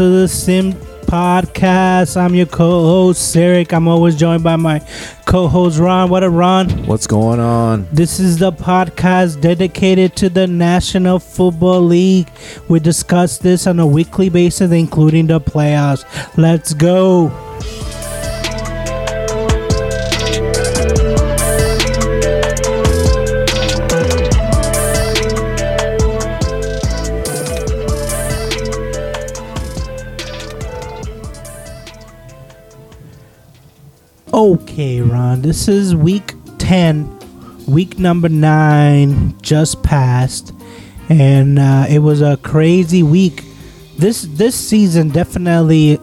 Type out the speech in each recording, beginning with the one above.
To the Sim Podcast. I'm your co-host Eric. I'm always joined by my co-host Ron. What a Ron! What's going on? This is the podcast dedicated to the National Football League. We discuss this on a weekly basis, including the playoffs. Let's go. Okay, Ron. This is week 10. Week number 9 just passed. And uh, it was a crazy week. This this season definitely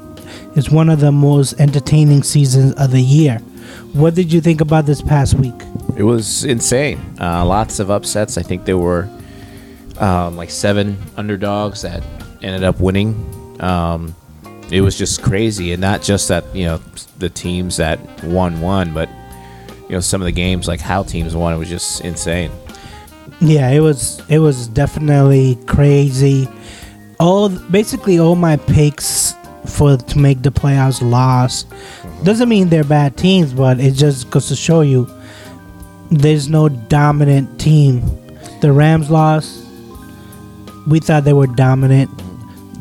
is one of the most entertaining seasons of the year. What did you think about this past week? It was insane. Uh, lots of upsets. I think there were um, like seven underdogs that ended up winning. Um, it was just crazy, and not just that you know the teams that won won, but you know some of the games like how teams won. It was just insane. Yeah, it was it was definitely crazy. All basically all my picks for to make the playoffs lost. Mm-hmm. Doesn't mean they're bad teams, but it just goes to show you there's no dominant team. The Rams lost. We thought they were dominant.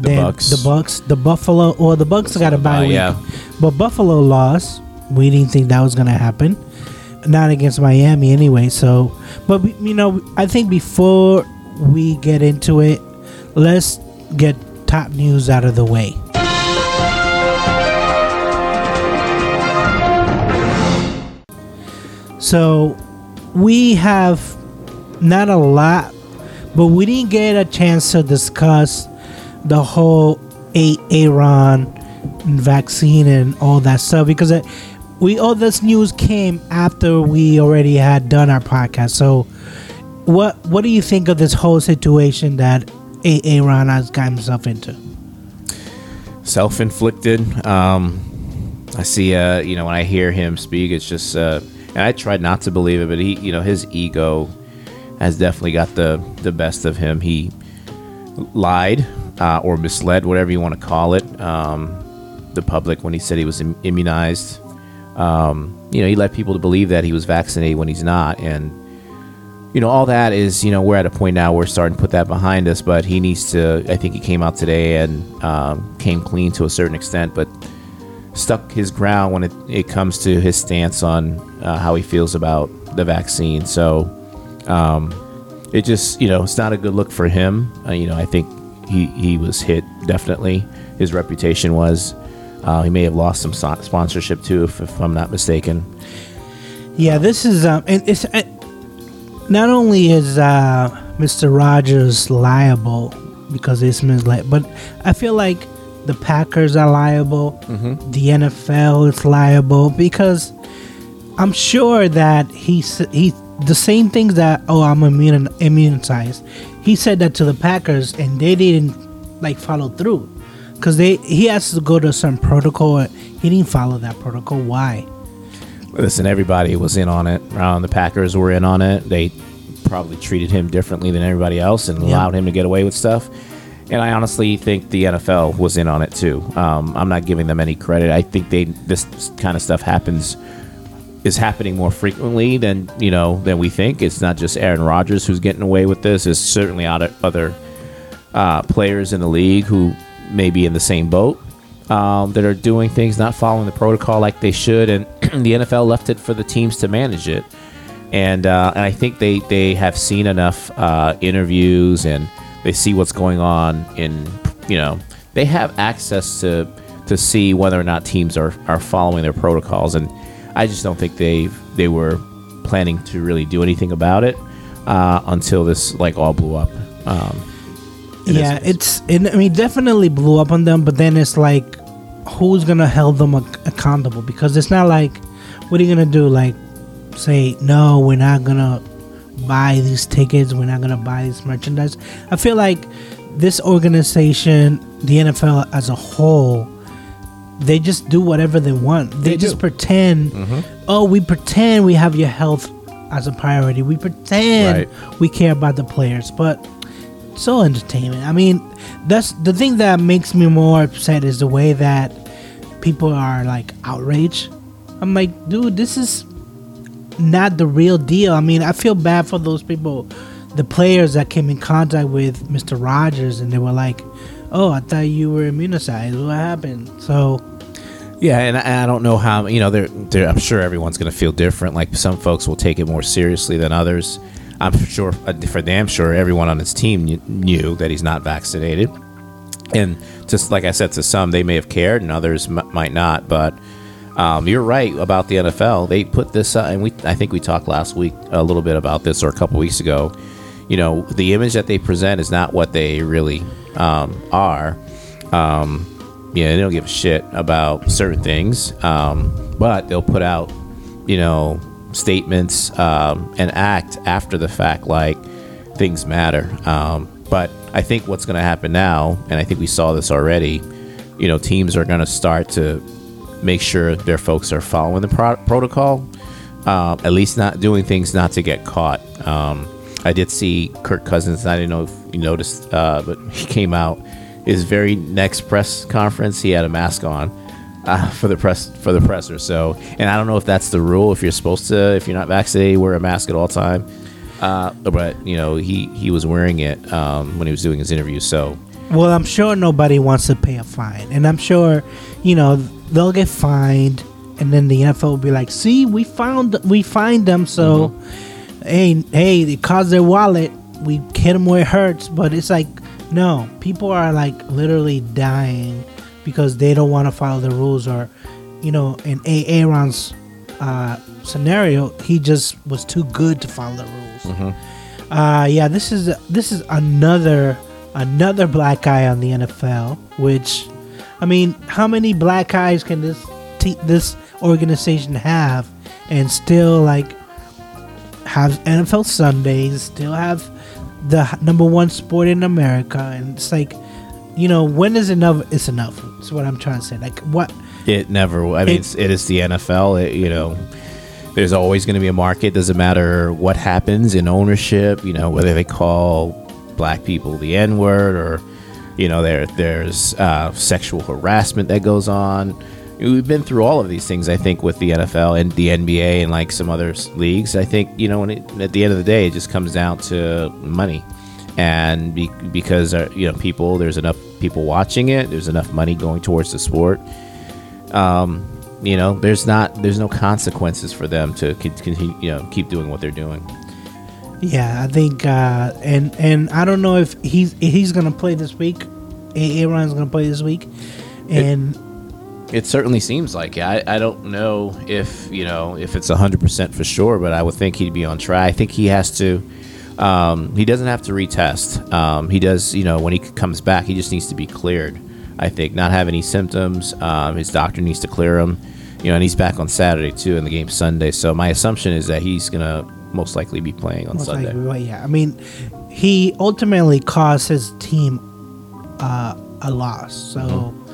The Bucs. the Bucs, the Buffalo, or the Bucs got a bye week. yeah. But Buffalo lost. We didn't think that was gonna happen. Not against Miami anyway. So, but we- you know, I think before we get into it, let's get top news out of the way. So, we have not a lot, but we didn't get a chance to discuss the whole Aaron vaccine and all that stuff because it, we all this news came after we already had done our podcast. So, what what do you think of this whole situation that Aaron has got himself into? self-inflicted. Um, I see, uh, you know, when I hear him speak, it's just, uh, and I tried not to believe it, but he, you know, his ego has definitely got the the best of him. He lied uh, or misled, whatever you want to call it, um, the public when he said he was im- immunized. Um, you know, he led people to believe that he was vaccinated when he's not, and you know, all that is, you know, we're at a point now where we're starting to put that behind us, but he needs to, I think he came out today and um, came clean to a certain extent, but stuck his ground when it, it comes to his stance on uh, how he feels about the vaccine. So um, it just, you know, it's not a good look for him. Uh, you know, I think he, he was hit definitely. His reputation was. Uh, he may have lost some so- sponsorship too, if, if I'm not mistaken. Yeah, this is um, and it's uh, not only is uh, Mr. Rogers liable because it's misled, but I feel like the Packers are liable, the NFL is liable because I'm sure that he he the same things that oh I'm immune immunized. He said that to the Packers and they didn't like follow through because they he has to go to some protocol. He didn't follow that protocol. Why? Listen, everybody was in on it. Um, the Packers were in on it. They probably treated him differently than everybody else and Yeah. allowed him to get away with stuff. And I honestly think the NFL was in on it too. Um, I'm not giving them any credit. I think they this kind of stuff happens is happening more frequently than you know than we think. It's not just Aaron Rodgers who's getting away with this. It's certainly other uh, players in the league who may be in the same boat um, that are doing things not following the protocol like they should, and the NFL left it for the teams to manage it. And uh, and I think they they have seen enough uh, interviews and they see what's going on in you know they have access to to see whether or not teams are are following their protocols and I just don't think they they were planning to really do anything about it uh, until this like all blew up. Um, yeah, it's it, I mean definitely blew up on them, but then it's like who's gonna hold them ac- accountable? Because it's not like what are you gonna do? Like say no, we're not gonna buy these tickets, we're not gonna buy this merchandise. I feel like this organization, the NFL as a whole, they just do whatever they want. They, They just do. pretend. Mm-hmm. Oh, we pretend we have your health as a priority. We pretend Right. we care about the players, but so entertainment. I mean, that's the thing that makes me more upset is the way that people are like outraged. I'm like, dude, this is not the real deal. I mean, I feel bad for those people, the players that came in contact with Mr. Rogers, and they were like, "Oh, I thought you were immunized. What happened?" So. Yeah, and I, I don't know how you know. They're, they're, I'm sure everyone's going to feel different. Like some folks will take it more seriously than others. I'm sure, uh, for damn sure, everyone on his team knew, that he's not vaccinated. And just like I said, to some they may have cared, and others m- might not. But um, you're right about the NFL. They put this, uh, and we I think we talked last week a little bit about this, or a couple weeks ago. You know, the image that they present is not what they really um, are. Um, yeah, they don't give a shit about certain things, um, but they'll put out, you know, statements um, and act after the fact like things matter. Um, but I think what's going to happen now, and I think we saw this already, you know, teams are going to start to make sure their folks are following the pro- protocol, at least not doing things not to get caught. Um, I did see Kirk Cousins. I didn't know if you noticed, uh, but he came out his very next press conference, he had a mask on uh, for the press for the presser. So, and I don't know if that's the rule. If you're supposed to, if you're not vaccinated, wear a mask at all time. Uh, but you know, he he was wearing it um, when he was doing his interview. So, well, I'm sure nobody wants to pay a fine, and I'm sure you know they'll get fined, and then the NFL will be like, "See, we found we fined them, so mm-hmm. hey, hey, it caused their wallet. We hit them where it hurts." But it's like no, people are like literally dying because they don't want to follow the rules, or you know, in Aaron's uh, scenario, he just was too good to follow the rules. Mm-hmm. Uh, yeah, this is this is another another black guy on the NFL. Which, I mean, how many black eyes can this te- this organization have, and still like have NFL Sundays, still have the number one sport in America, and it's like, you know, when is enough? It's enough. That's what I'm trying to say. Like what? It never. I mean, it, it is the NFL. It, you know, there's always going to be a market. Doesn't matter what happens in ownership. You know, whether they call black people the N word or, you know, there there's uh, sexual harassment that goes on we've been through all of these things. I think with the NFL and the NBA and like some other leagues. I think you know, when it, at the end of the day, it just comes down to money, and be, because uh, you know people, there's enough people watching it. There's enough money going towards the sport. Um, you know, there's not there's no consequences for them to continue, you know, keep doing what they're doing. Yeah, I think, uh, and and I don't know if he's he's gonna play this week. Aaron's gonna play this week, and. It, it certainly seems like it. I, I don't know if you know if it's hundred percent for sure, but I would think he'd be on track. I think he has to. Um, he doesn't have to retest. Um, he does, you know, when he comes back, he just needs to be cleared. I think not have any symptoms. Um, his doctor needs to clear him. You know, and he's back on Saturday too, and the game Sunday. So my assumption is that he's gonna most likely be playing on most Sunday. Likely, well, yeah, I mean, he ultimately caused his team uh, a loss. So. Mm-hmm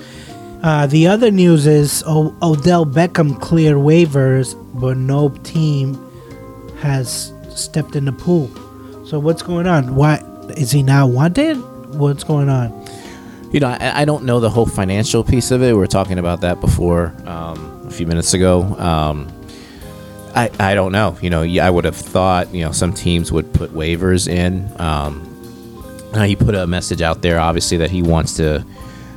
uh, the other news is o- Odell Beckham cleared waivers, but no team has stepped in the pool. So what's going on? Why is he now wanted? What's going on? You know, I, I don't know the whole financial piece of it. We were talking about that before um, a few minutes ago. Um, I, I don't know. You know, I would have thought you know some teams would put waivers in. Um, he put a message out there, obviously, that he wants to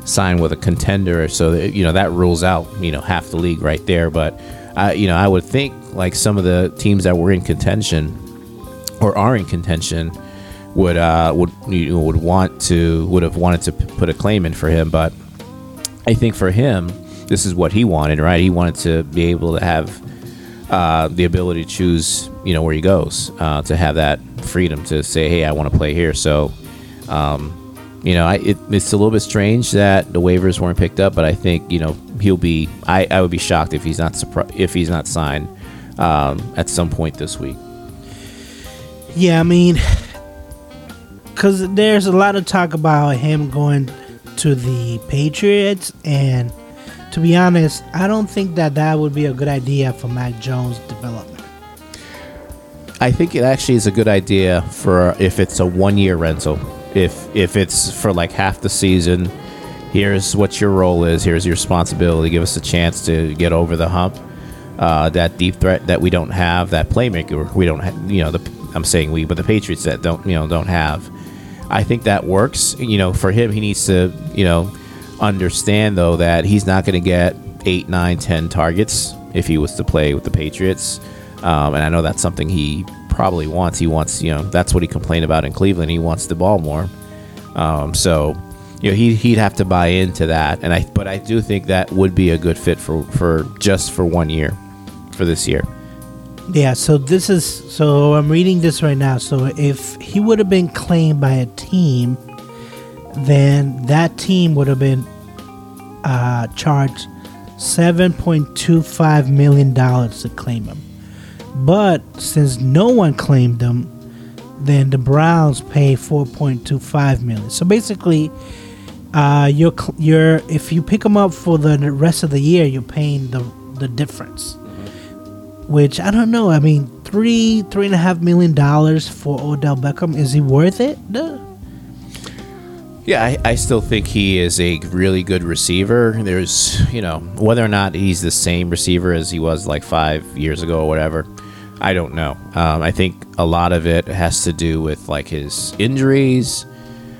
sign with a contender, so that, you know that rules out you know half the league right there. But uh, you know, I would think like some of the teams that were in contention or are in contention would uh, would you know, would want to would have wanted to put a claim in for him. But I think for him, this is what he wanted, right? He wanted to be able to have uh, the ability to choose, you know, where he goes, uh, to have that freedom to say, "Hey, I want to play here." So. Um, you know, I, it, it's a little bit strange that the waivers weren't picked up, but I think you know he'll be. I, I would be shocked if he's not surpri- if he's not signed um, at some point this week. Yeah, I mean, because there's a lot of talk about him going to the Patriots, and to be honest, I don't think that that would be a good idea for Mac Jones' development. I think it actually is a good idea for if it's a one-year rental if if it's for like half the season, here's what your role is. Here's your responsibility. Give us a chance to get over the hump. Uh, that deep threat that we don't have, that playmaker we don't. You know, the I'm saying we, but the Patriots that don't you know don't have. I think that works. You know, for him, he needs to you know understand though that he's not going to get eight, nine, ten targets if he was to play with the Patriots. Um, and I know that's something he probably wants. He wants, you know, that's what he complained about in Cleveland. He wants the ball more. Um, so, you know, he, he'd have to buy into that. And I, but I do think that would be a good fit for, for just for one year, for this year. Yeah, so this is so I'm reading this right now. So if he would have been claimed by a team, then that team would have been uh, charged seven point two five million dollars to claim him. But since no one claimed them, then the Browns pay four point two five million. So basically, uh, you're you're if you pick them up for the rest of the year, you're paying the the difference which I don't know. I mean, three three and a half million dollars for Odell Beckham is he worth it? Yeah, I, I still think he is a really good receiver. There's, you know, whether or not he's the same receiver as he was like five years ago or whatever, I don't know. Um, I think a lot of it has to do with like his injuries.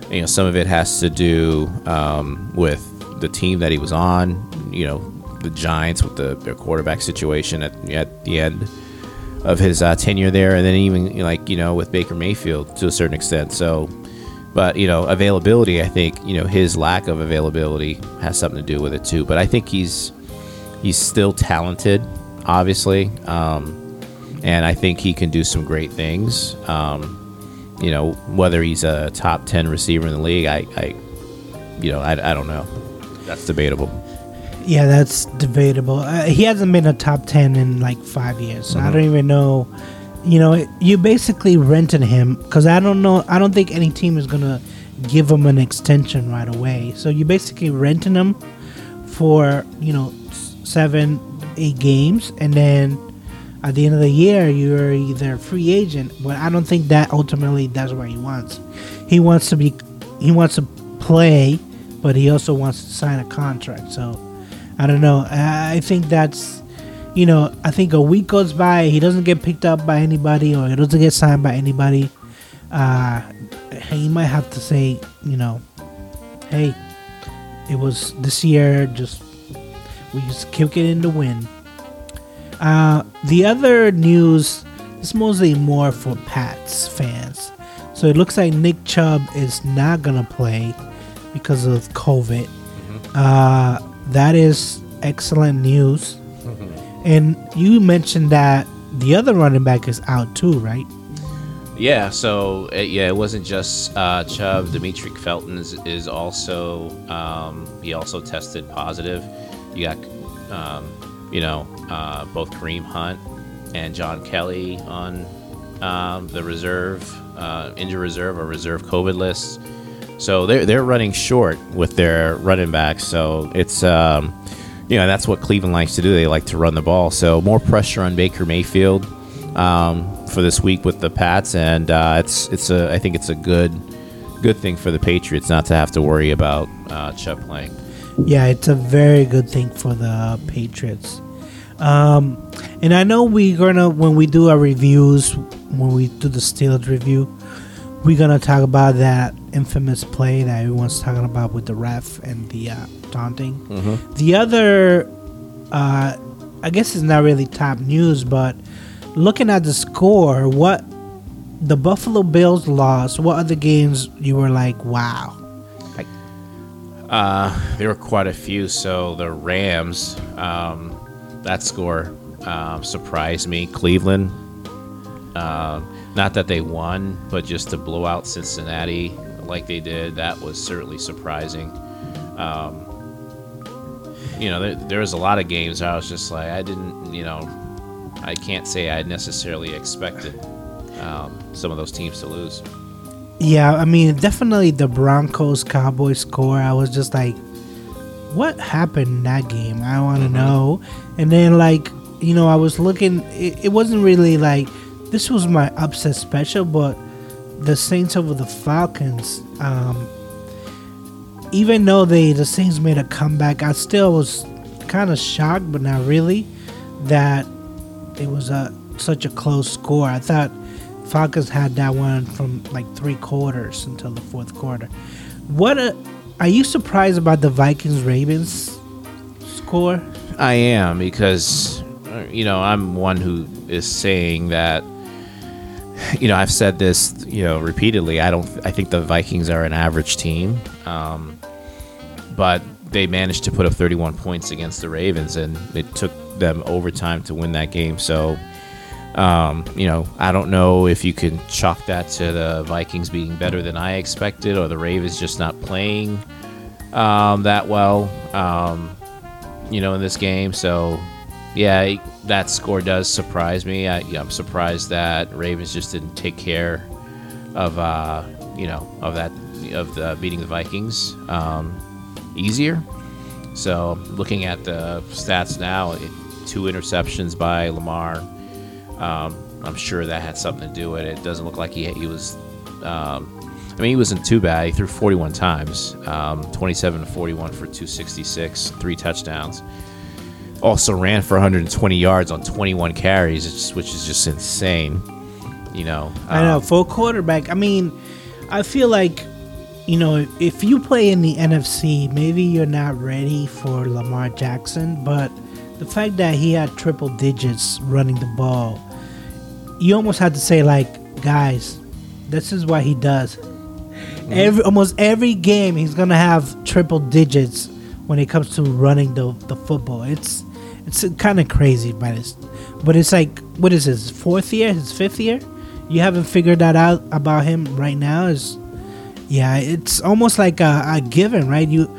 You know, some of it has to do um, with the team that he was on. You know, the Giants with the, their quarterback situation at, at the end of his uh, tenure there, and then even like you know with Baker Mayfield to a certain extent. So, but you know availability, I think you know his lack of availability has something to do with it too. But I think he's he's still talented, obviously, um, and I think he can do some great things. Um, you know whether he's a top ten receiver in the league, I, I you know I, I don't know. That's debatable. Yeah, that's debatable. Uh, he hasn't been a top 10 in like five years. So I don't even know. You know, you basically rented him because I don't know. I don't think any team is going to give him an extension right away. So you basically renting him for, you know, seven, eight games. And then at the end of the year, you're either a free agent. But I don't think that ultimately that's what he wants. He wants to be, he wants to play, but he also wants to sign a contract. So. I don't know. I think that's, you know, I think a week goes by, he doesn't get picked up by anybody or he doesn't get signed by anybody. Uh, he might have to say, you know, hey, it was this year, just, we just kick it in the wind. Uh, the other news is mostly more for Pats fans. So it looks like Nick Chubb is not going to play because of COVID. Uh, that is excellent news. And you mentioned that the other running back is out too, right? Yeah, so uh, yeah, it wasn't just uh, Chubb. Demetric Felton is, is also um, he also tested positive. You got um, you know uh, both Kareem Hunt and John Kelly on um, the reserve uh, injury reserve or reserve COVID list. So they're they're running short with their running backs. So it's um, you know that's what Cleveland likes to do. They like to run the ball. So more pressure on Baker Mayfield um, for this week with the Pats, and uh, it's it's a I think it's a good good thing for the Patriots not to have to worry about uh, Chubb playing. Yeah, it's a very good thing for the Patriots. Um, and I know we're gonna when we do our reviews, when we do the Steelers review, we're gonna talk about that infamous play that everyone's talking about with the ref and the uh, taunting. The other, uh, I guess, it's not really top news, but looking at the score, what the Buffalo Bills lost, what other games you were like, wow? Uh, there were quite a few. So the Rams, um, that score um, surprised me. Cleveland, um, not that they won, but just to blow out Cincinnati like they did, that was certainly surprising. Um, you know, there, there was a lot of games I was just like, I didn't, you know, I can't say I necessarily expected um, some of those teams to lose. Yeah, I mean, definitely the Broncos Cowboys score. I was just like, what happened in that game? I want to know. And then, like, you know, I was looking, it, it wasn't really like this was my upset special, but the Saints over the Falcons, Um, even though they the Saints made a comeback, I still was kind of shocked, but not really, that it was a such a close score. I thought Falcons had that one from like three quarters until the fourth quarter. What a, are you surprised about the Vikings Ravens score? I am because you know I'm one who is saying that you know I've said this you know repeatedly. I don't I think the Vikings are an average team, um, but they managed to put up 31 points against the Ravens, and it took them overtime to win that game. So. Um, you know, I don't know if you can chalk that to the Vikings being better than I expected, or the Ravens just not playing um, that well. Um, you know, in this game. So, yeah, that score does surprise me. I, am surprised that Ravens just didn't take care of, uh, you know, of that of the beating the Vikings um, easier. So, looking at the stats now, two interceptions by Lamar. Um, I'm sure that had something to do with it. It doesn't look like he he was. Um, I mean, he wasn't too bad. He threw 41 times, um, 27 to 41 for 266, three touchdowns. Also ran for 120 yards on 21 carries, which is just insane. You know, I know um, full quarterback. I mean, I feel like you know if you play in the NFC, maybe you're not ready for Lamar Jackson, but the fact that he had triple digits running the ball, you almost had to say like, guys, this is what he does. Mm-hmm. Every almost every game he's gonna have triple digits when it comes to running the the football. It's it's kind of crazy, but it's but it's like what is his fourth year, his fifth year? You haven't figured that out about him right now. Is yeah, it's almost like a, a given, right? You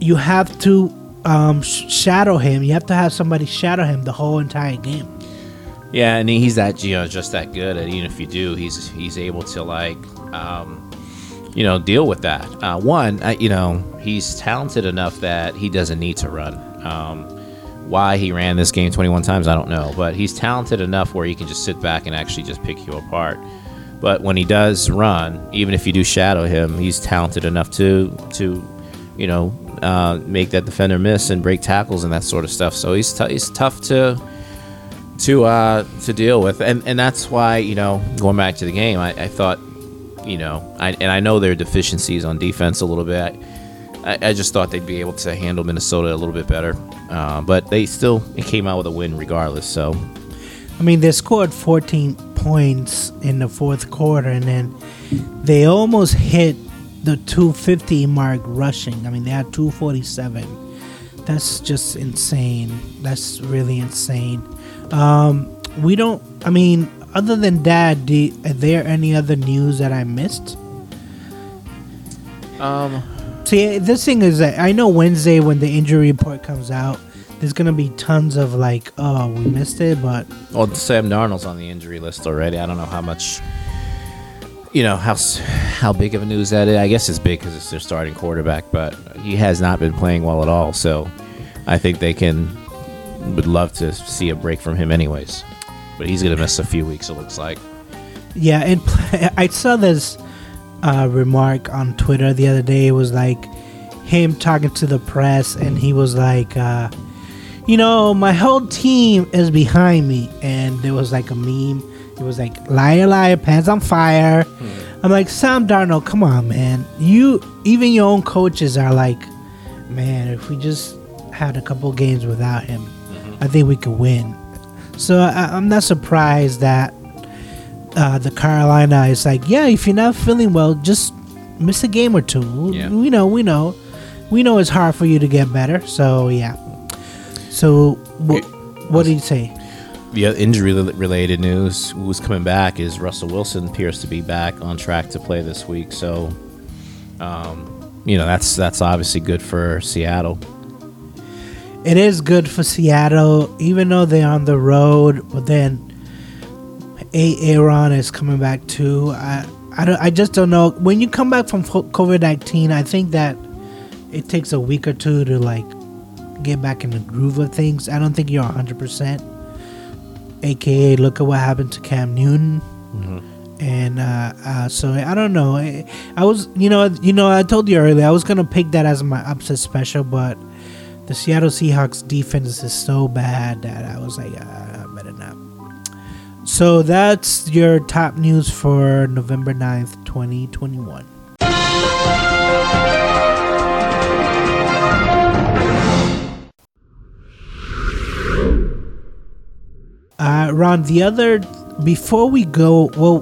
you have to um, shadow him. You have to have somebody shadow him the whole entire game. Yeah, and he's that you know just that good. And even if you do, he's he's able to like um, you know deal with that. Uh, one, uh, you know, he's talented enough that he doesn't need to run. Um, why he ran this game 21 times, I don't know, but he's talented enough where he can just sit back and actually just pick you apart. But when he does run, even if you do shadow him, he's talented enough to to you know uh, make that defender miss and break tackles and that sort of stuff. So he's t- he's tough to to uh, to deal with, and and that's why you know going back to the game, I, I thought you know, I, and I know their deficiencies on defense a little bit. I, I, just thought they'd be able to handle Minnesota a little bit better, uh, but they still came out with a win regardless. So, I mean, they scored 14 points in the fourth quarter, and then they almost hit the 250 mark rushing. I mean, they had 247. That's just insane. That's really insane. Um, we don't. I mean, other than that, do, are there any other news that I missed? Um. See, this thing is that I know Wednesday when the injury report comes out, there's gonna be tons of like, oh, we missed it, but well, Sam Darnold's on the injury list already. I don't know how much, you know, how how big of a news that is. I guess it's big because it's their starting quarterback, but he has not been playing well at all. So, I think they can would love to see a break from him, anyways but he's going to miss a few weeks. It looks like. Yeah, and I saw this uh, remark on Twitter the other day. It was like him talking to the press, and he was like, uh, "You know, my whole team is behind me." And there was like a meme. It was like liar, liar, pants on fire. Hmm. I'm like Sam Darnold, come on, man. You even your own coaches are like, man, if we just had a couple games without him. I think we could win. So I, am not surprised that uh, the Carolina is like, yeah, if you're not feeling well, just miss a game or two. Yeah. We know, we know, we know it's hard for you to get better. So yeah. So wh- what did you say? The injury related news who's coming back is Russell Wilson appears to be back on track to play this week. So, um, you know, that's that's obviously good for Seattle it is good for Seattle, even though they're on the road. But then, A. Aaron is coming back too. I, I, don't, I just don't know. When you come back from COVID nineteen, I think that it takes a week or two to like get back in the groove of things. I don't think you're hundred percent. AKA, look at what happened to Cam Newton. Mm-hmm. and uh, uh, so I don't know. I, I was, you know, you know, I told you earlier I was gonna pick that as my upset special, but the Seattle Seahawks defense is so bad that I was like, uh, better not. So that's your top news for November 9th, 2021. Uh, Ron, the other, before we go, well,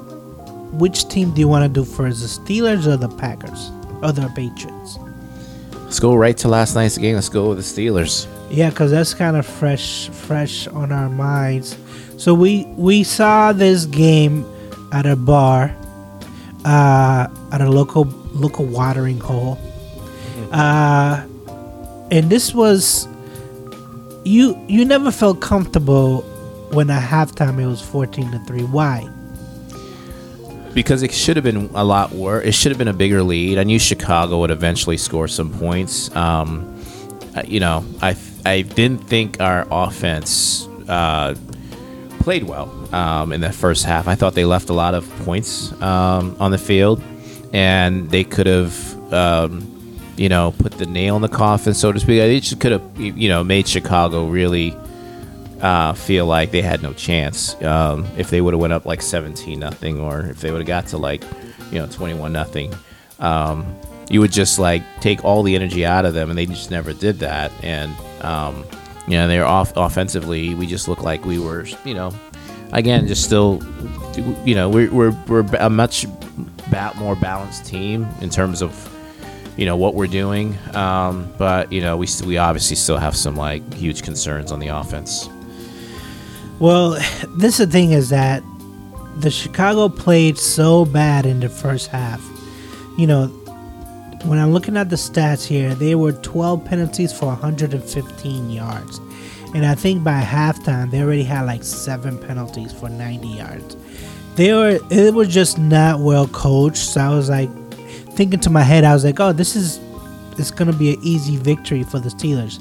which team do you want to do first, the Steelers or the Packers? Or the Patriots? Let's go right to last night's game. Let's go with the Steelers. Yeah, because that's kind of fresh, fresh on our minds. So we we saw this game at a bar, uh, at a local local watering hole, uh, and this was you you never felt comfortable when at halftime it was fourteen to three. Why? Because it should have been a lot worse. It should have been a bigger lead. I knew Chicago would eventually score some points. Um, you know, I I didn't think our offense uh, played well um, in the first half. I thought they left a lot of points um, on the field, and they could have. Um, you know, put the nail in the coffin, so to speak. They just could have, you know, made Chicago really uh, feel like they had no chance um, if they would have went up like 17 nothing or if they would have got to like you know 21 nothing um, you would just like take all the energy out of them and they just never did that and um, you know they're off offensively we just looked like we were you know again just still you know we're, we're, we're a much ba- more balanced team in terms of you know what we're doing um, but you know we, st- we obviously still have some like huge concerns on the offense Well, this the thing is that the Chicago played so bad in the first half. You know, when I'm looking at the stats here, they were 12 penalties for 115 yards. And I think by halftime, they already had like seven penalties for 90 yards. They were, it was just not well coached. So I was like, thinking to my head, I was like, oh, this is, it's going to be an easy victory for the Steelers.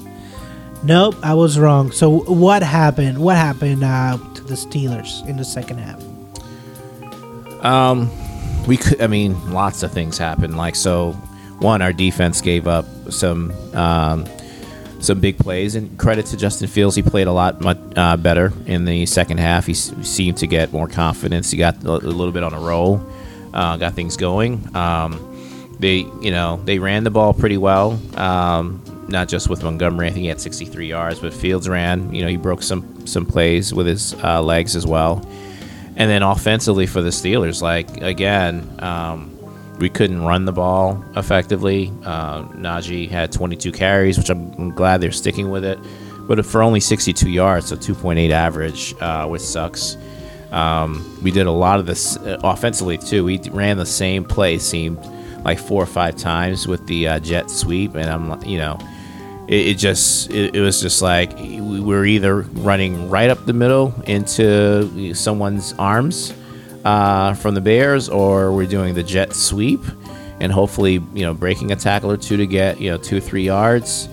Nope, I was wrong. So what happened? What happened uh, to the Steelers in the second half? Um, we could. I mean, lots of things happened. Like so, one, our defense gave up some um, some big plays, and credit to Justin Fields. He played a lot much, uh, better in the second half. He s- seemed to get more confidence. He got a little bit on a roll. Uh, got things going. Um, they, you know, they ran the ball pretty well. Um, not just with Montgomery. I think he had 63 yards, but Fields ran. You know, he broke some some plays with his uh, legs as well. And then offensively for the Steelers, like again, um, we couldn't run the ball effectively. Uh, Najee had 22 carries, which I'm, glad they're sticking with it, but for only 62 yards, so 2.8 average, uh, which sucks. Um, we did a lot of this uh, offensively too. We ran the same play, seemed like four or five times with the uh, jet sweep, and I'm, you know, it, it just it, it was just like we were either running right up the middle into someone's arms uh, from the Bears, or we're doing the jet sweep, and hopefully you know breaking a tackle or two to get you know two three yards,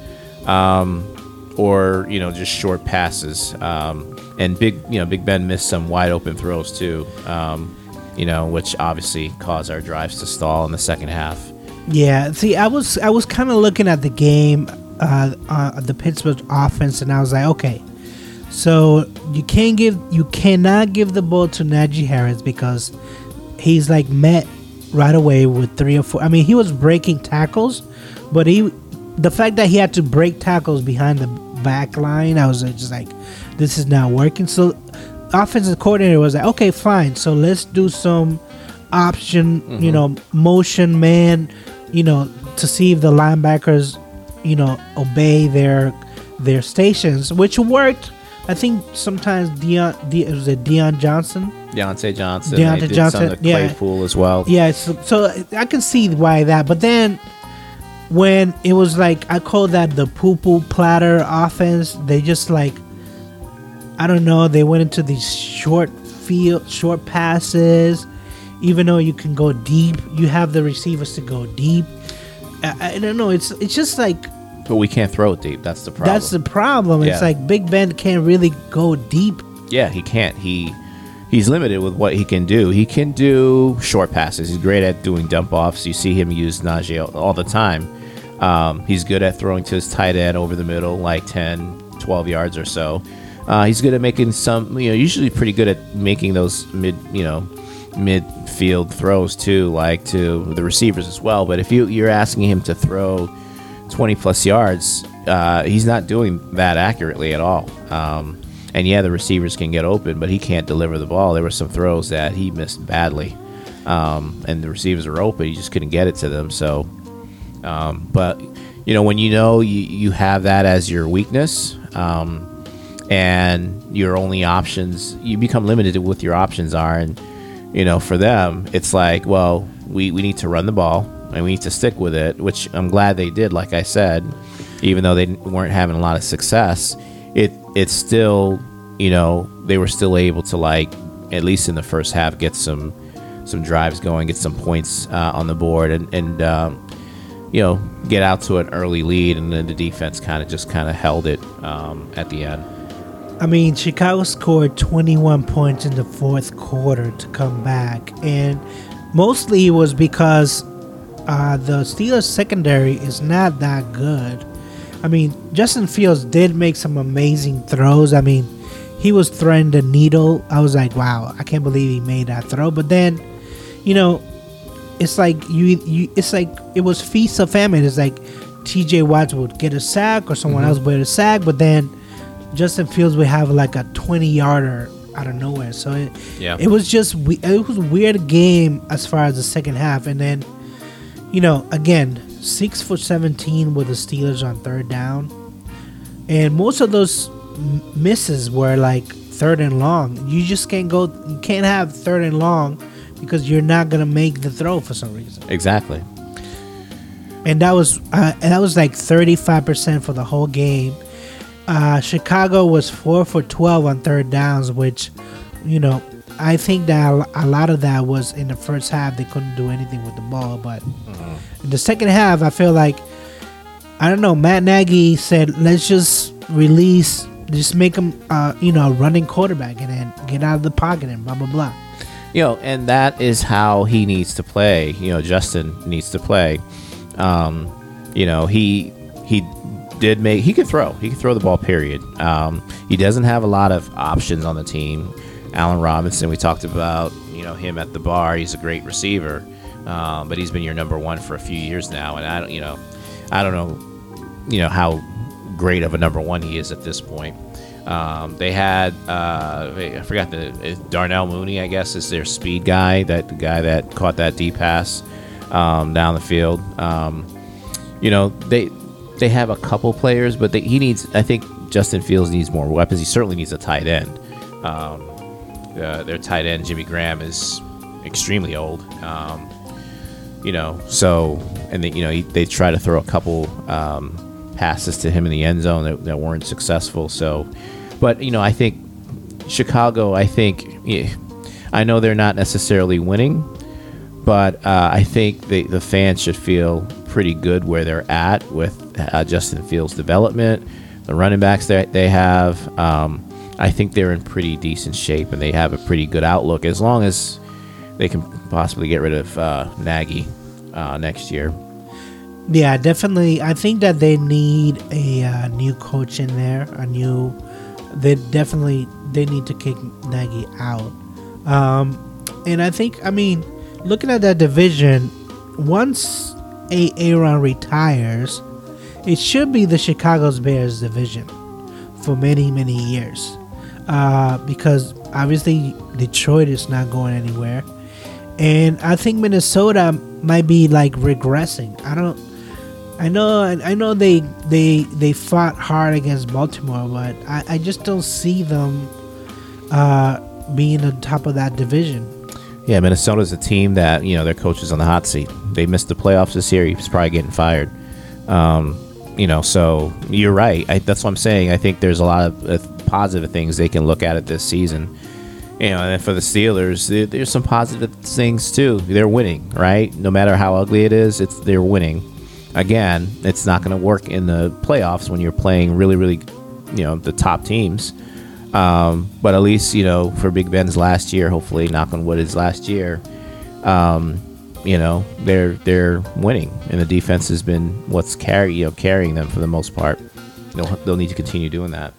um, or you know just short passes. Um, and big you know Big Ben missed some wide open throws too. Um, you know, which obviously caused our drives to stall in the second half. Yeah, see, I was I was kind of looking at the game, uh, uh, the Pittsburgh offense, and I was like, okay, so you can't give you cannot give the ball to Najee Harris because he's like met right away with three or four. I mean, he was breaking tackles, but he the fact that he had to break tackles behind the back line, I was just like, this is not working. So offensive coordinator was like, okay, fine. So let's do some option, you know, motion man, you know, to see if the linebackers, you know, obey their their stations, which worked. I think sometimes Dion, De, was it Dion Johnson? Diontae Johnson, Diontae Johnson, some yeah. Claypool as well. Yeah, so, so I can see why that. But then when it was like I call that the poo poo platter offense, they just like I don't know, they went into these short field short passes. Even though you can go deep, you have the receivers to go deep. I, I don't know. It's it's just like But we can't throw it deep. That's the problem. that's the problem. It's like Big Ben can't really go deep. yeah, he can't. He he's limited with what he can do. He can do short passes. He's great at doing dump offs. You see him use Najee all the time. Um, he's good at throwing to his tight end over the middle, like 10, 12 yards or so. Uh, he's good at making some, you know, usually pretty good at making those mid, you know, midfield throws too, like to the receivers as well. But if you you're asking him to throw 20 plus yards, uh, he's not doing that accurately at all. Um, and yeah, the receivers can get open, but he can't deliver the ball. There were some throws that he missed badly, um, and the receivers were open. He just couldn't get it to them. So, um, but you know, when you know you, you have that as your weakness, um, and your only options, you become limited to what your options are. And you know, for them, it's like, well, we, we need to run the ball and we need to stick with it, which I'm glad they did. Like I said, even though they weren't having a lot of success, it it's still you know they were still able to like at least in the first half get some some drives going, get some points uh, on the board, and and um, you know get out to an early lead, and then the defense kind of just kind of held it um, at the end. I mean, Chicago scored 21 points in the fourth quarter to come back, and mostly it was because uh, the Steelers secondary is not that good. I mean, Justin Fields did make some amazing throws. I mean, he was throwing the needle. I was like, wow, I can't believe he made that throw. But then, you know, it's like you, you it's like it was feast of famine. It's like T.J. Watts would get a sack or someone mm-hmm. else would get a sack, but then Justin Fields would have like a 20 yarder out of nowhere. So it, yeah. it was just it was a weird game as far as the second half, and then you know again six for 17 with the Steelers on third down. And most of those misses were like third and long. You just can't go, you can't have third and long because you're not going to make the throw for some reason. Exactly. And that was, uh, and that was like 35% for the whole game. Uh, Chicago was four for 12 on third downs, which, you know, I think that a lot of that was in the first half. They couldn't do anything with the ball, but mm-hmm. in the second half, I feel like I don't know. Matt Nagy said, "Let's just release, just make him, uh, you know, a running quarterback, and then get out of the pocket and blah blah blah." You know, and that is how he needs to play. You know, Justin needs to play. Um, you know, he he did make he can throw. He can throw the ball. Period. Um, he doesn't have a lot of options on the team. Allen Robinson, we talked about, you know, him at the bar. He's a great receiver, um, but he's been your number one for a few years now, and I don't, you know, I don't know, you know how great of a number one he is at this point. Um, they had uh, I forgot the Darnell Mooney, I guess, is their speed guy, that the guy that caught that deep pass um, down the field. Um, you know, they they have a couple players, but they, he needs. I think Justin Fields needs more weapons. He certainly needs a tight end. Um, uh, their tight end Jimmy Graham is extremely old. Um, you know, so and they, you know he, they try to throw a couple um, passes to him in the end zone that, that, weren't successful. So, but you know, I think Chicago. I think yeah, I know they're not necessarily winning, but uh, I think the the fans should feel pretty good where they're at with uh, Justin Fields' development, the running backs that they have. Um, I think they're in pretty decent shape and they have a pretty good outlook as long as they can possibly get rid of uh, Nagy uh, next year. Yeah, definitely. I think that they need a uh, new coach in there. A new, they definitely they need to kick Nagy out. Um, and I think, I mean, looking at that division, once a Aaron retires, it should be the Chicago's Bears division for many many years uh, because obviously Detroit is not going anywhere, and I think Minnesota might be like regressing. I don't. I know. I know they they they fought hard against Baltimore, but I, I just don't see them uh, being on top of that division. Yeah, Minnesota's a team that you know their coach is on the hot seat. They missed the playoffs this year. He's probably getting fired. Um, you know, so you're right. I, that's what I'm saying. I think there's a lot of uh, positive things they can look at it this season. You know, and for the Steelers, there's some positive things too. They're winning, right? No matter how ugly it is, it's they're winning. Again, it's not going to work in the playoffs when you're playing really, really, you know, the top teams. Um, but at least you know for Big Ben's last year, hopefully, knock on wood, his last year. Um, you know they're they're winning, and the defense has been what's carry you know carrying them for the most part. They'll they'll need to continue doing that.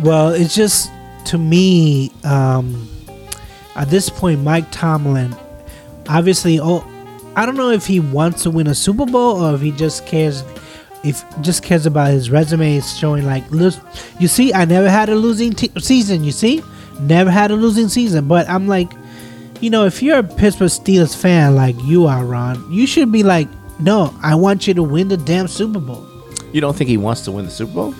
Well, it's just to me um, at this point, Mike Tomlin, obviously, oh, I don't know if he wants to win a Super Bowl or if he just cares. If just cares about his resume, it's showing like. You see, I never had a losing t- season. You see, never had a losing season. But I'm like, you know, if you're a Pittsburgh Steelers fan like you are, Ron, you should be like, no, I want you to win the damn Super Bowl. You don't think he wants to win the Super Bowl?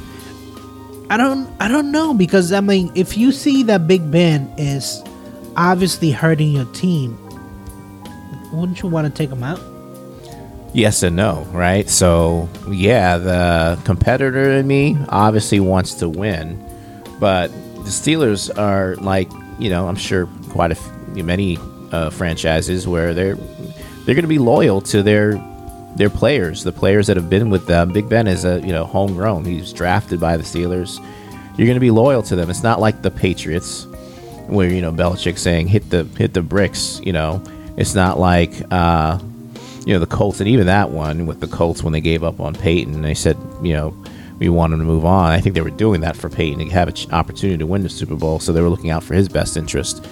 I don't I don't know because I mean if you see that Big Ben is obviously hurting your team, wouldn't you want to take him out? Yes and no, right? So, yeah, the competitor in me obviously wants to win, but the Steelers are like, you know, I'm sure quite a f- many uh, franchises where they're they're going to be loyal to their their players, the players that have been with them. Big Ben is a you know homegrown. He's drafted by the Steelers. You're going to be loyal to them. It's not like the Patriots, where you know Belichick saying hit the hit the bricks. You know, it's not like uh, you know the Colts, and even that one with the Colts when they gave up on Peyton, they said you know we want him to move on. I think they were doing that for Peyton to have an opportunity to win the Super Bowl, so they were looking out for his best interest.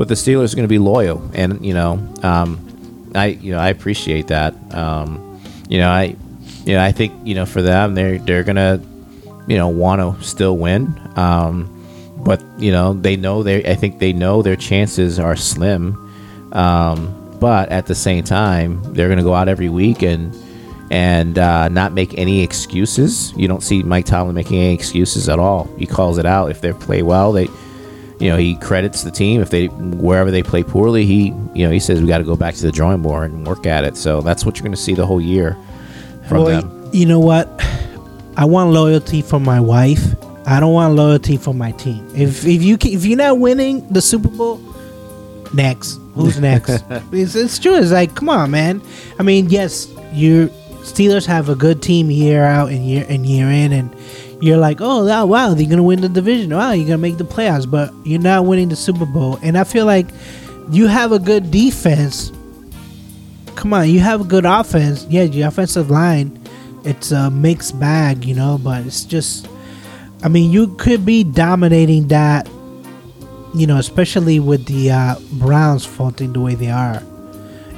But the Steelers are going to be loyal, and you know, um, I you know I appreciate that. Um, you know, I you know I think you know for them they're they're gonna you know want to still win. Um, but you know they know they I think they know their chances are slim. Um, but at the same time, they're going to go out every week and and uh, not make any excuses. You don't see Mike Tomlin making any excuses at all. He calls it out. If they play well, they you know he credits the team. If they wherever they play poorly, he you know he says we got to go back to the drawing board and work at it. So that's what you're going to see the whole year from well, them. you know what? I want loyalty from my wife. I don't want loyalty from my team. If if you can, if you're not winning the Super Bowl, next who's next? it's, it's true. It's like come on, man. I mean, yes, you Steelers have a good team year out and year and year in, and you're like, oh wow, they're gonna win the division. Wow, you're gonna make the playoffs, but you're not winning the Super Bowl. And I feel like you have a good defense. Come on, you have a good offense. Yeah, your offensive line, it's a mixed bag, you know, but it's just. I mean, you could be dominating that, you know, especially with the uh, Browns faulting the way they are,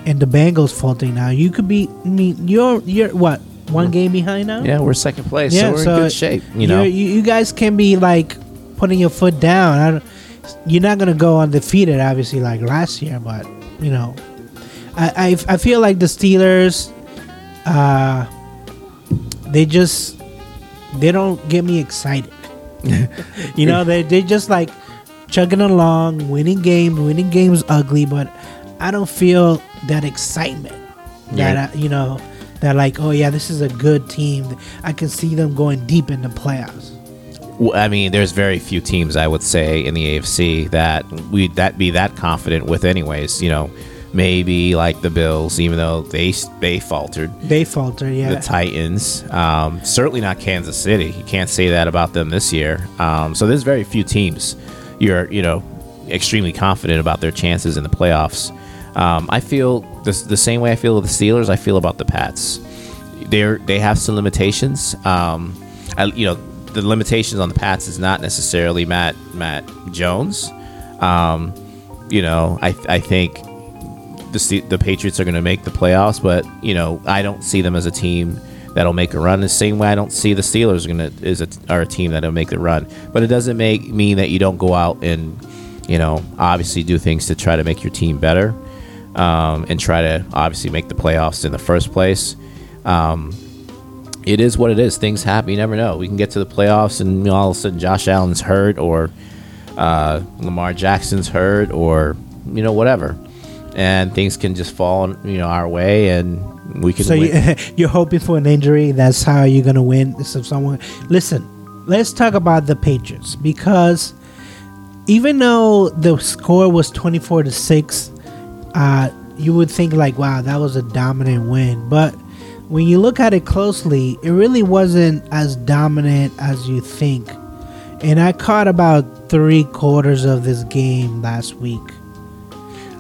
and the Bengals faulting now. You could be. I mean, you're you're what one game behind now. Yeah, we're second place, so we're in good shape. You know, you you guys can be like putting your foot down. I don't, you're not gonna go undefeated, obviously, like last year, but you know, I I, I feel like the Steelers, uh, they just they don't get me excited. you know, they they just like chugging along, winning games, winning games ugly, but I don't feel that excitement. That Yeah. I, you know, that like, oh yeah, this is a good team. I can see them going deep in the playoffs. Well, I mean, there's very few teams I would say in the AFC that we that be that confident with. Anyways, you know, maybe like the Bills, even though they they faltered. They faltered, yeah. The Titans, um, certainly not Kansas City. You can't say that about them this year. Um, so there's very few teams you're you know extremely confident about their chances in the playoffs. Um, I feel the, the same way I feel with the Steelers. I feel about the Pats. They're they have some limitations. Um, I, you know, the limitations on the Pats is not necessarily Mac Mac Jones. Um, you know, I I think the the Patriots are going to make the playoffs, but you know, I don't see them as a team that'll make a run. The same way I don't see the Steelers going to is a, are a team that'll make the run. But it doesn't make mean that you don't go out and you know obviously do things to try to make your team better um, and try to obviously make the playoffs in the first place. Um, it is what it is. Things happen. You never know. We can get to the playoffs and you know, all of a sudden Josh Allen's hurt or uh, Lamar Jackson's hurt or you know whatever, and things can just fall you know our way and we can. So win. you, you're hoping for an injury. That's how you're gonna win. So someone listen. Let's talk about the Patriots because even though the score was 24 to six, uh, you would think like, wow, that was a dominant win. But when you look at it closely, it really wasn't as dominant as you think. And I caught about three quarters of this game last week.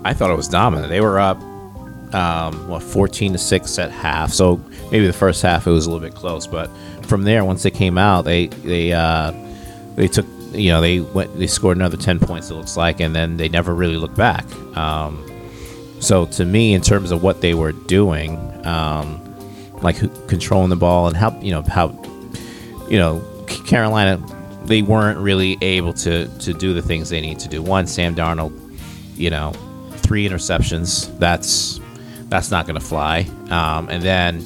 I thought it was dominant. They were up, um, what, 14 to 6 at half. So maybe the first half it was a little bit close. But from there, once they came out, they, they, uh, they took, you know, they went, they scored another 10 points, it looks like, and then they never really looked back. Um, so to me, in terms of what they were doing, um, like controlling the ball and how, you know, how, you know, Carolina, they weren't really able to to do the things they need to do. One, Sam Darnold, you know, three interceptions. That's that's not going to fly. Um, and then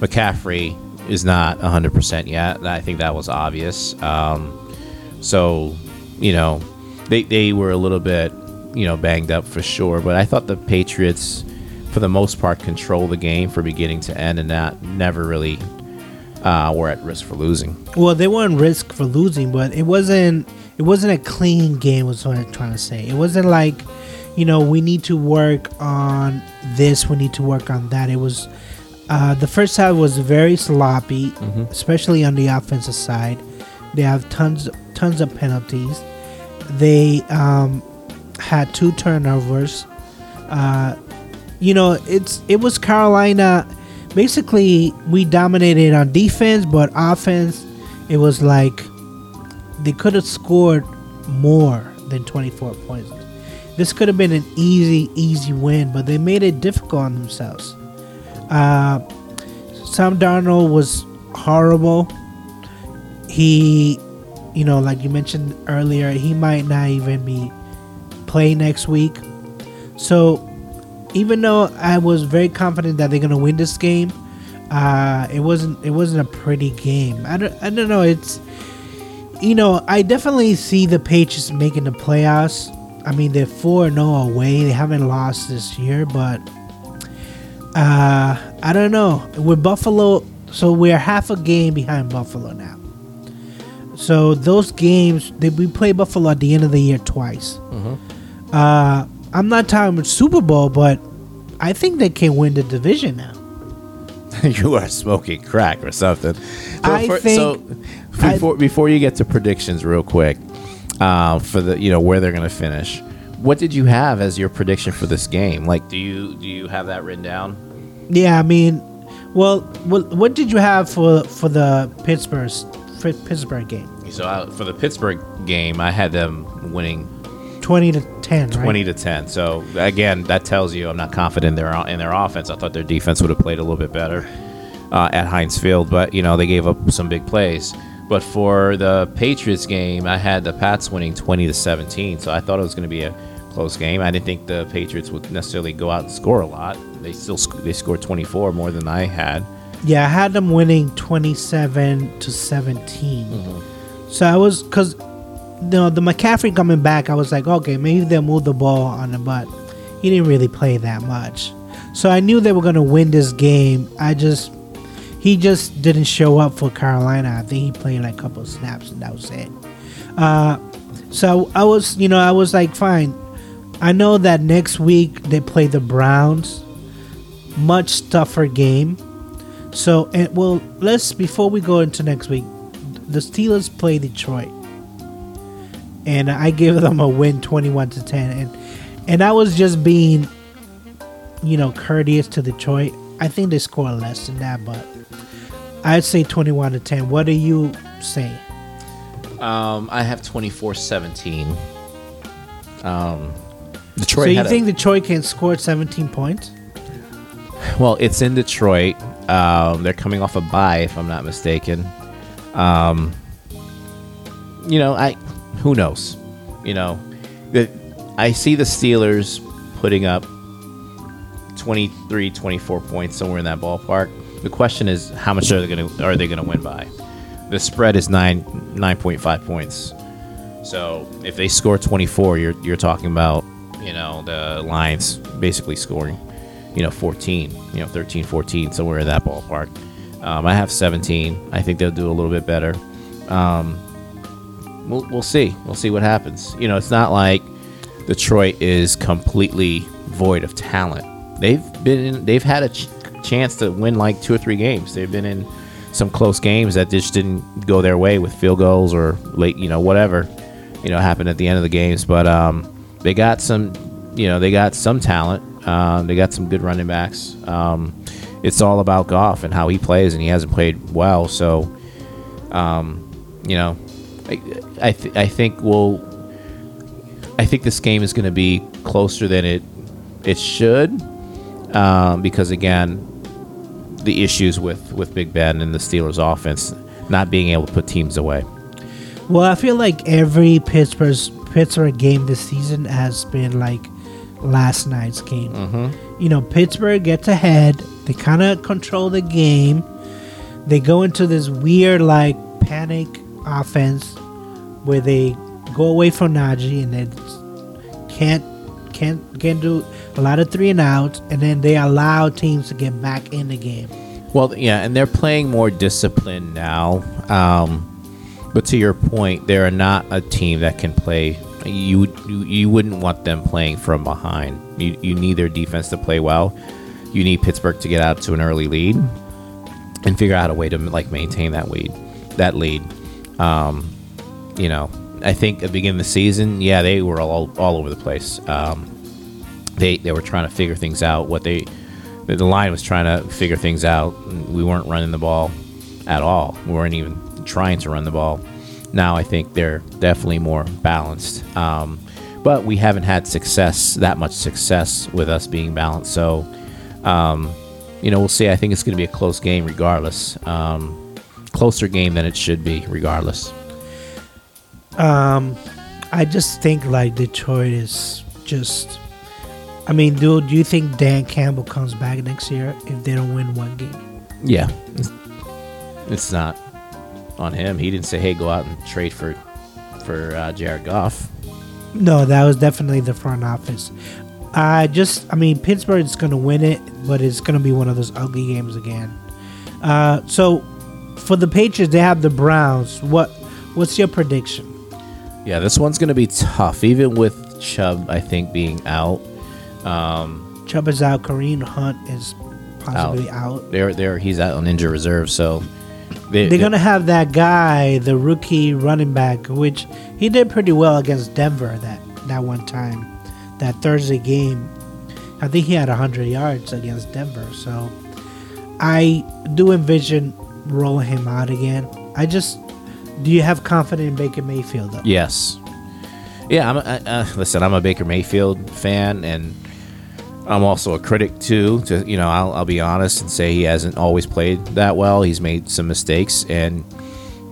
McCaffrey is not 100% yet. I think that was obvious. Um, so, you know, they, they were a little bit, you know, banged up for sure. But I thought the Patriots, for the most part, controlled the game from beginning to end and not never really uh, were at risk for losing. Well, they weren't risk for losing, but it wasn't it wasn't a clean game. Was what I'm trying to say. It wasn't like, you know, we need to work on this, we need to work on that. It was uh, the first half was very sloppy, especially on the offensive side. They have tons tons of penalties. They um, had two turnovers. Uh, you know, it's it was Carolina. Basically, we dominated on defense, but offense, it was like they could have scored more than 24 points. This could have been an easy, easy win, but they made it difficult on themselves. Uh, Sam Darnold was horrible. He, you know, like you mentioned earlier, he might not even be playing next week. So, even though I was very confident that they're gonna win this game, uh, it wasn't. It wasn't a pretty game. I don't. I don't know. It's you know, I definitely see the Patriots making the playoffs. I mean, they're 4 0 away. They haven't lost this year, but uh, I don't know. With Buffalo, so we're half a game behind Buffalo now. So those games, they, we play Buffalo at the end of the year twice. Uh, I'm not talking about Super Bowl, but I think they can win the division now. you are smoking crack or something. So I think- I- before before you get to predictions, real quick, uh, for the you know where they're going to finish. What did you have as your prediction for this game? Like, do you do you have that written down? Yeah, I mean, well, what, what did you have for for the Pittsburgh for Pittsburgh game? So uh, for the Pittsburgh game, I had them winning Twenty to ten, right? twenty to ten. So again, that tells you I'm not confident in their in their offense. I thought their defense would have played a little bit better uh, at Heinz Field, but you know they gave up some big plays. But for the Patriots game, I had the Pats winning twenty to seventeen. So I thought it was going to be a close game. I didn't think the Patriots would necessarily go out and score a lot. They still sc- they scored 24 more than I had. Yeah, I had them winning twenty-seven to 17 Mm-hmm. So I was because the the McCaffrey coming back, I was like, okay, maybe they'll move the ball on him, but he didn't really play that much. So I knew they were gonna win this game. I just he just didn't show up for Carolina. I think he played like a couple of snaps and that was it. Uh, so I was, you know, I was like, fine. I know that next week they play the Browns, much tougher game. So, and well, let's before we go into next week, the Steelers play Detroit, and I give them a win, twenty-one to ten, and and I was just being, you know, courteous to Detroit. I think they score less than that, but I'd say twenty-one to ten. What do you say? Um, I have 24-17. Um, Detroit. so you had a- think Detroit can score seventeen points? Well, it's in Detroit. Um, they're coming off a bye, if I'm not mistaken. Um, you know, I who knows? You know, I see the Steelers putting up 23, 24 points somewhere in that ballpark. The question is, how much are they going to are they going to win by? The spread is nine nine point five points. So if they score 24, you're you're talking about you know the Lions basically scoring you know 14, you know 13, 14, somewhere in that ballpark. Um, I have 17. I think they'll do a little bit better. Um, we'll we'll see. We'll see what happens. You know, it's not like Detroit is completely void of talent. They've been in, they've had a ch- chance to win like two or three games. They've been in some close games that just didn't go their way with field goals or late, you know, whatever. you know happened at the end of the games. But um, they got some, you know, they got some talent. Um, they got some good running backs. Um, it's all about Goff and how he plays, and he hasn't played well. So, um, you know, I I, th- I think we'll. I think this game is going to be closer than it it should, um, because again, the issues with with Big Ben and the Steelers' offense not being able to put teams away. Well, I feel like every Pittsburgh Pittsburgh game this season has been like last night's game. Mm-hmm. You know, Pittsburgh gets ahead. They kind of control the game. They go into this weird like panic offense where they go away from Najee and then can't can't can't do a lot of three and outs, and then they allow teams to get back in the game. Well, yeah, and they're playing more disciplined now. Um, but to your point, they are not a team that can play. You, you you wouldn't want them playing from behind. You you need their defense to play well. You need Pittsburgh to get out to an early lead and figure out a way to like maintain that lead. That lead. Um, you know, I think at the beginning of the season, yeah, they were all all over the place. Um, they they were trying to figure things out. What they the line was trying to figure things out. We weren't running the ball at all. We weren't even trying to run the ball. Now I think they're definitely more balanced. Um, but we haven't had success, that much success with us being balanced. So, um, you know, we'll see. I think it's going to be a close game regardless. Um, closer game than it should be regardless. Um, I just think like Detroit is just. I mean, do do you think Dan Campbell comes back next year if they don't win one game? Yeah. It's, not on him. He didn't say, hey, go out and trade for, for uh, Jared Goff. No, that was definitely the front office. I just, I mean, Pittsburgh is going to win it, but it's going to be one of those ugly games again. Uh, so, for the Patriots, they have the Browns. What, what's your prediction? Yeah, this one's going to be tough, even with Chubb, I think, being out. Um, Chubb is out. Kareem Hunt is possibly out. out. There, there, he's out on injured reserve, so they, They're going to have that guy, the rookie running back, which he did pretty well against Denver that, that one time, that Thursday game. I think he had 100 yards against Denver. So I do envision rolling him out again. I just, do you have confidence in Baker Mayfield, though? Yes. Yeah, I'm. A, uh, listen, I'm a Baker Mayfield fan, and I'm also a critic too. To you know, I'll, I'll be honest and say he hasn't always played that well. He's made some mistakes, and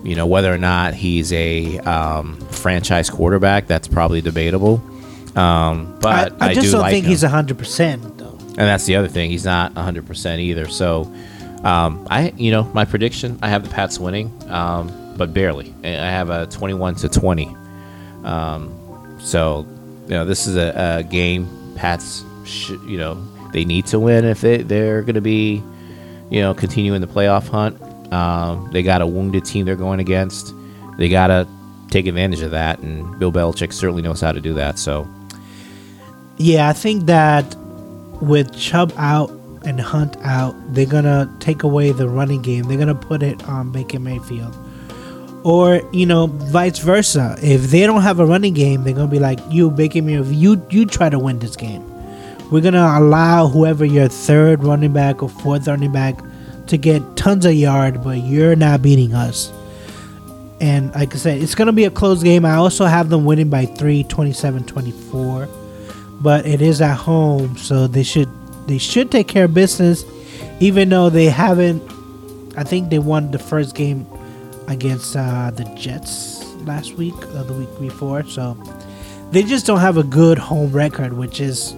you know whether or not he's a um, franchise quarterback, that's probably debatable. Um, but I, I just do don't like think him. he's 100%, though. And that's the other thing. He's not 100% either. So, um, I, you know, my prediction, I have the Pats winning, um, but barely. I have a 21 to 20. Um, so, you know, this is a, a game Pats, sh- you know, they need to win if they, they're going to be, you know, continuing the playoff hunt. Um, they got a wounded team they're going against. They got to take advantage of that. And Bill Belichick certainly knows how to do that. So, Yeah, I think that with Chubb out and Hunt out, they're gonna take away the running game. They're gonna put it on Baker Mayfield, or you know, vice versa. If they don't have a running game, they're gonna be like, "You, Baker Mayfield, you you try to win this game. We're gonna allow whoever your third running back or fourth running back to get tons of yard, but you're not beating us." And like I said, it's to be a close game. I also have them winning by 3, 27 24 but it is at home, so they should they should take care of business, even though they haven't. I think they won the first game against uh, the Jets last week or the week before, so they just don't have a good home record, which is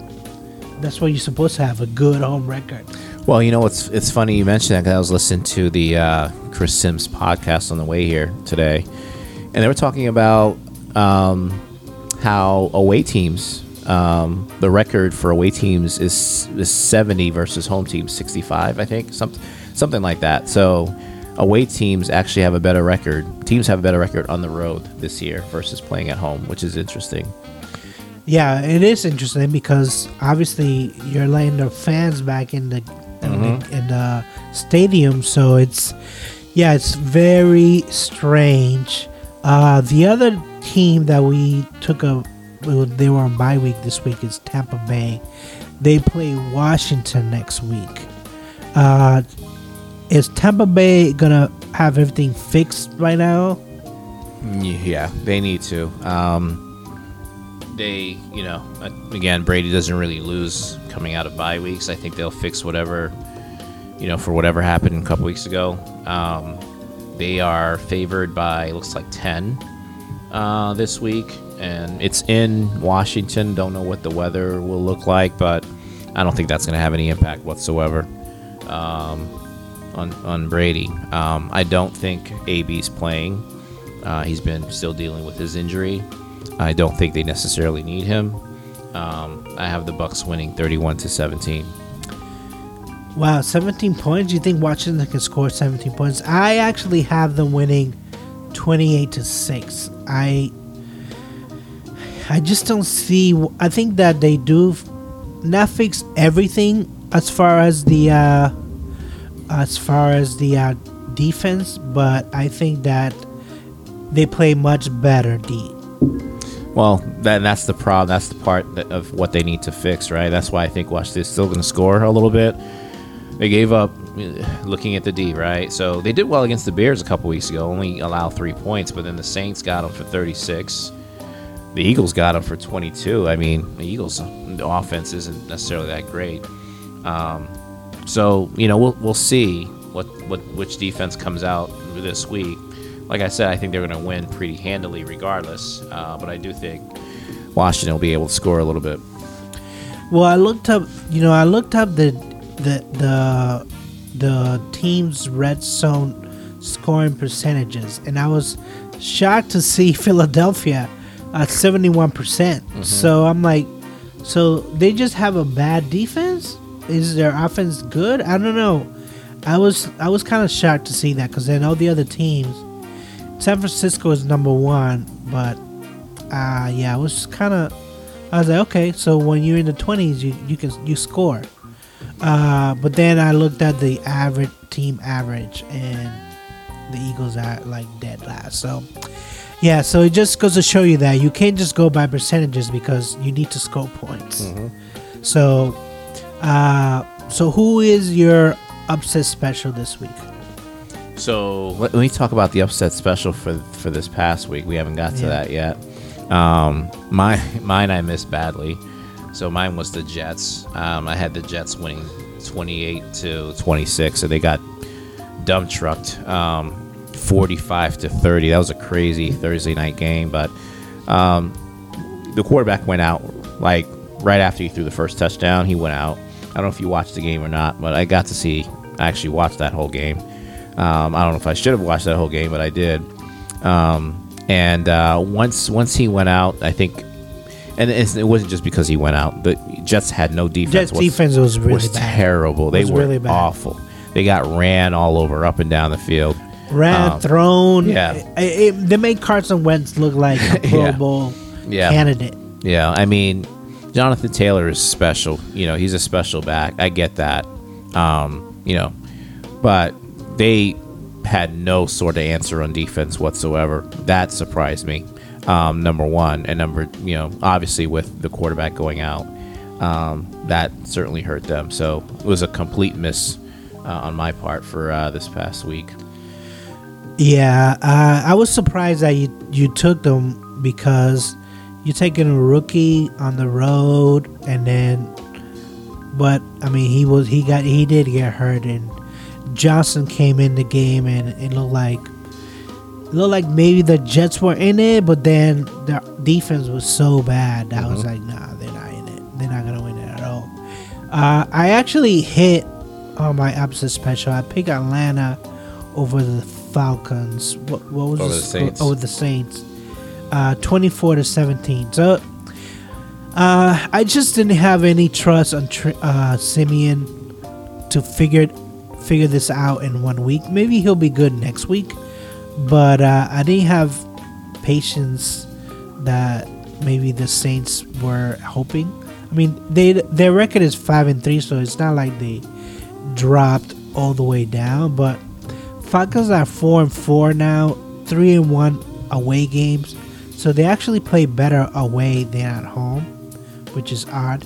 that's what you're supposed to have a good home record. Well, you know, it's it's funny you mentioned that because I was listening to the uh, Chris Sims podcast on the way here today, and they were talking about um, how away teams, um, the record for away teams is is seventy versus home teams sixty five, I think, something something like that. So away teams actually have a better record. Teams have a better record on the road this year versus playing at home, which is interesting. Yeah, it is interesting because obviously you're letting the fans back in the in, the, in the stadium, so it's yeah, it's very strange. Uh, the other team that we took a they were on bye week this week is Tampa Bay. They play Washington next week. Uh, is Tampa Bay gonna have everything fixed right now? Yeah, they need to. Um, they, you know, again, Brady doesn't really lose coming out of bye weeks. I think they'll fix whatever, you know, for whatever happened a couple weeks ago. Um, they are favored by looks like ten uh, this week, and it's in Washington. Don't know what the weather will look like, but I don't think that's going to have any impact whatsoever um, on on Brady. Um, I don't think AB's playing. Uh, he's been still dealing with his injury. I don't think they necessarily need him. Um, I have the Bucs winning 31 to 17. Wow, 17 points. You think Washington can score 17 points? I actually have them winning 28 to 6. I I just don't see I think that they do not fix everything as far as the uh as far as the uh, defense, but I think that they play much better D. Well, that, that's the problem. That's the part that, of what they need to fix, right? That's why I think Washington's still going to score a little bit. They gave up looking at the D, right? So they did well against the Bears a couple weeks ago, only allow three points, but then the Saints got them for 36. The Eagles got them for 22. I mean, the Eagles' offense isn't necessarily that great. Um, so you know, we'll we'll see what what which defense comes out this week. Like I said, I think they're going to win pretty handily, regardless. Uh, but I do think Washington will be able to score a little bit. Well, I looked up. You know, I looked up the the the the team's red zone scoring percentages, and I was shocked to see Philadelphia at seventy one percent. Mm-hmm. So I'm like, so they just have a bad defense. Is their offense good? I don't know. I was I was kind of shocked to see that because then all the other teams, San Francisco is number one, but uh yeah, I was kind of I was like, okay, so when you're in the twenties, you you can you score. Uh, but then I looked at the average team average, and the Eagles are like dead last. So yeah, so it just goes to show you that you can't just go by percentages because you need to score points. Mm-hmm. So uh, so who is your upset special this week? So let, me talk about the upset special for for this past week. We haven't got to yeah. that yet. Um, my mine I missed badly. So mine was the Jets. Um, I had the Jets winning 28 to 26, so they got dump trucked um, 45 to 30. That was a crazy Thursday night game, but um, the quarterback went out like right after he threw the first touchdown. He went out. I don't know if you watched the game or not, but I got to see. I actually watched that whole game. Um, I don't know if I should have watched that whole game, but I did. Um, and uh, once once he went out, I think, and it wasn't just because he went out. The Jets had no defense. Jets defense was really was bad. terrible. They were really awful. They got ran all over, up and down the field. Ran, um, thrown. Yeah, it, it, they made Carson Wentz look like a Pro yeah. Bowl yeah. candidate. Yeah, I mean, Jonathan Taylor is special. You know, he's a special back. I get that. Um, you know, but they had no sort of answer on defense whatsoever. That surprised me. Um, number one, and number, you know, obviously with the quarterback going out, um, that certainly hurt them. So it was a complete miss uh, on my part for uh, this past week. Yeah, uh, I was surprised that you you took them because you're taking a rookie on the road, and then, but I mean, he was he got he did get hurt, and Johnson came in the game, and it looked like it looked like maybe the Jets were in it, but then the defense was so bad that mm-hmm. I was like, nah, they're not in it. They're not gonna win it at all. Uh, I actually hit on my upset special. I picked Atlanta over the Falcons. What, what was over the Saints? Over the Saints uh, 24 to 17. So uh, I just didn't have any trust on uh, Siemian to figure figure this out in one week. Maybe he'll be good next week, but uh, I didn't have patience that maybe the Saints were hoping. I mean, they their record is five and three, so it's not like they dropped all the way down. But Falcons are four and four now, three and one away games So they actually play better away than at home, which is odd.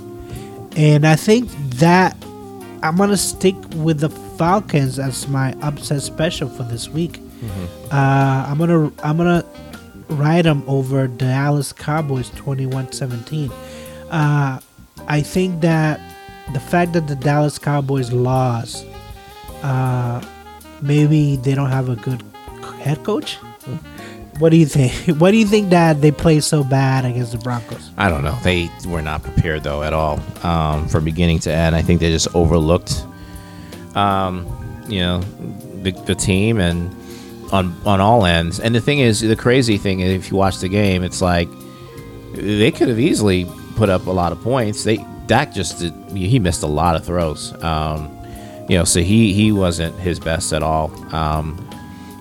And I think that I'm gonna stick with the Falcons as my upset special for this week. Uh, I'm gonna I'm gonna ride them over Dallas Cowboys 21-17. Uh, I think that the fact that the Dallas Cowboys lost, uh, maybe they don't have a good head coach. What do you think? What do you think that they play so bad against the Broncos? I don't know. They were not prepared though at all um, from beginning to end. I think they just overlooked, um, you know, the, the team and on on all ends. And the thing is, the crazy thing is, if you watch the game, it's like they could have easily put up a lot of points. They Dak just did, he missed a lot of throws. Um, you know, so he he wasn't his best at all. Um,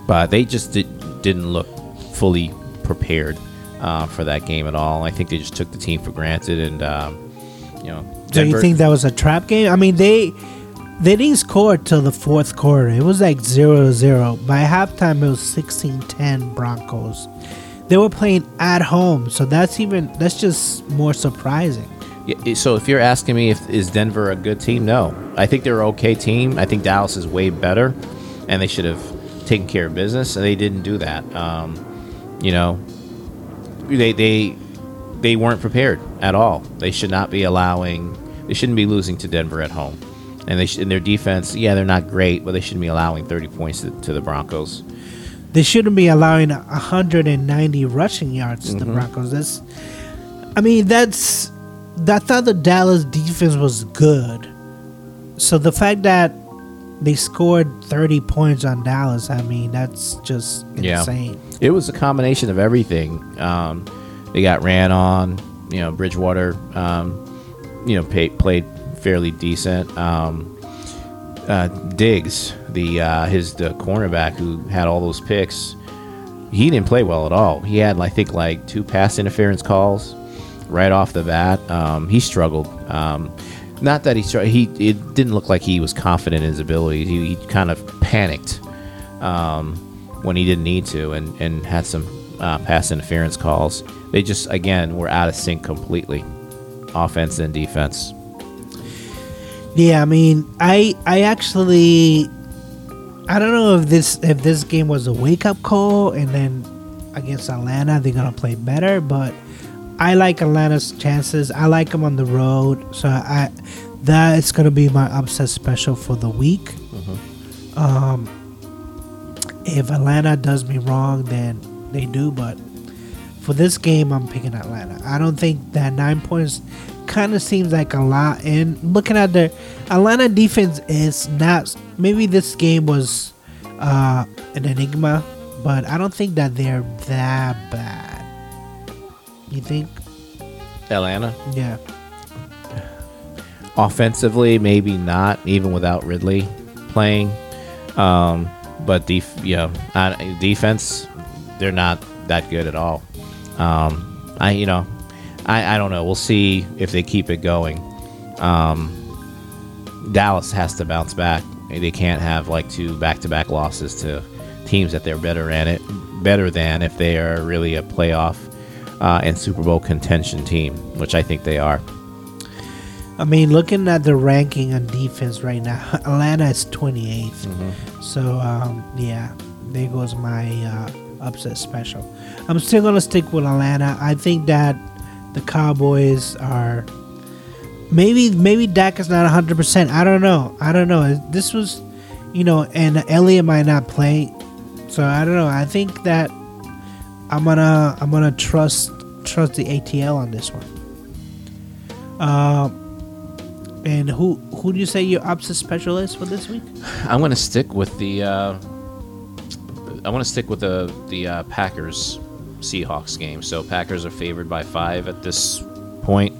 but they just did, didn't look fully prepared uh, for that game at all. I think they just took the team for granted, and um, you know, Do you think that was a trap game? I mean, they they didn't score till the fourth quarter. It was like 0 0. By halftime, it was 16 10 Broncos. They were playing at home, so that's even that's just more surprising. Yeah, so if you're asking me if is Denver a good team, no. I think they're an okay team. I think Dallas is way better, and they should have taken care of business, and they didn't do that. Um, you know, they they they weren't prepared at all. They should not be allowing. They shouldn't be losing to Denver at home, and they sh- in their defense. Yeah, they're not great, but they shouldn't be allowing 30 points to, to the Broncos. They shouldn't be allowing 190 rushing yards to the mm-hmm. Broncos. That's, I mean, that's. I thought the Dallas defense was good. So the fact that they scored 30 points on Dallas, I mean, that's just Yeah. insane. It was a combination of everything. Um, they got ran on. You know, Bridgewater. Um, you know, pay, played fairly decent. Um, uh, Diggs, the uh, his the cornerback who had all those picks, he didn't play well at all. He had, I think, like two pass interference calls right off the bat. Um, he struggled. Not that he str- he it didn't look like he was confident in his abilities. He, he kind of panicked um, when he didn't need to, and and had some uh, pass interference calls. They just again were out of sync completely, offense and defense. Yeah, I mean, I I actually I don't know if this if this game was a wake up call and then against Atlanta they're gonna play better, but I like Atlanta's chances. I like them on the road, so I that is gonna be my upset special for the week. Um, if Atlanta does me wrong, then they do, but for this game, I'm picking Atlanta. I don't think that nine points kind of seems like a lot. And looking at the Atlanta defense is not. Maybe this game was uh, an enigma, but I don't think that they're that bad. You think? Atlanta Yeah. offensively, maybe not even without Ridley playing. Um, but def- yeah, uh, defense, they're not that good at all. Um, I you know, I, I don't know. We'll see if they keep it going. Um, Dallas has to bounce back. They can't have like two back-to-back losses to teams that they're better at it, better than if they are really a playoff uh, and Super Bowl contention team, which I think they are. I mean, looking at the ranking on defense right now, Atlanta is 28th. So, um, yeah, there goes my uh, upset special. I'm still going to stick with Atlanta. I think that the Cowboys are. Maybe maybe Dak is not 100%. I don't know. I don't know. This was, you know, and Elliott might not play. So I don't know. I think that I'm gonna I'm gonna trust trust the ATL on this one. Um, and who who do you say your upset specialist for this week? I'm to stick with the. Uh, I want to stick with the the uh, Packers Seahawks game. So Packers are favored by five at this point.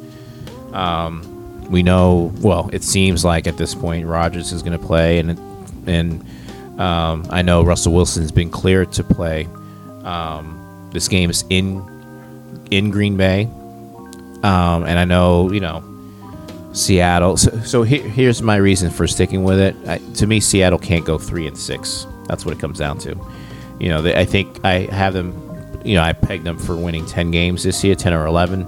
Um, we know. Well, it seems like at this point Rodgers is going to play, and and um, I know Russell Wilson's been cleared to play. Um, this game is in in Green Bay, um, and I know you know Seattle. So, so here, here's my reason for sticking with it. I, to me, Seattle can't go three and six. That's what it comes down to. You know, they, I think I have them you know, I pegged them for winning 10 games this year, 10 or 11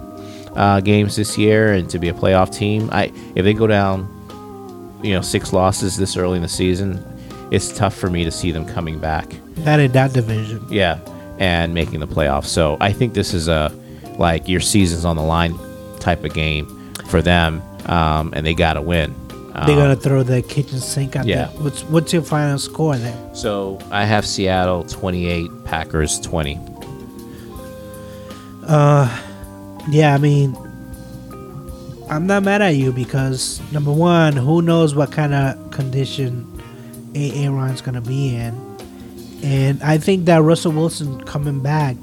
uh, games this year, and to be a playoff team. I if they go down, you know, six losses this early in the season, it's tough for me to see them coming back. That in that division. Yeah, and making the playoffs. So I think this is a like your season's on the line type of game for them, um, and they got to win. Um, They're gonna throw the kitchen sink out yeah. there. What's what's your final score there? So I have Seattle 28, Packers 20. Uh, Yeah, I mean, I'm not mad at you because number one, who knows what kind of condition A. Aaron's gonna be in, and I think that Russell Wilson coming back,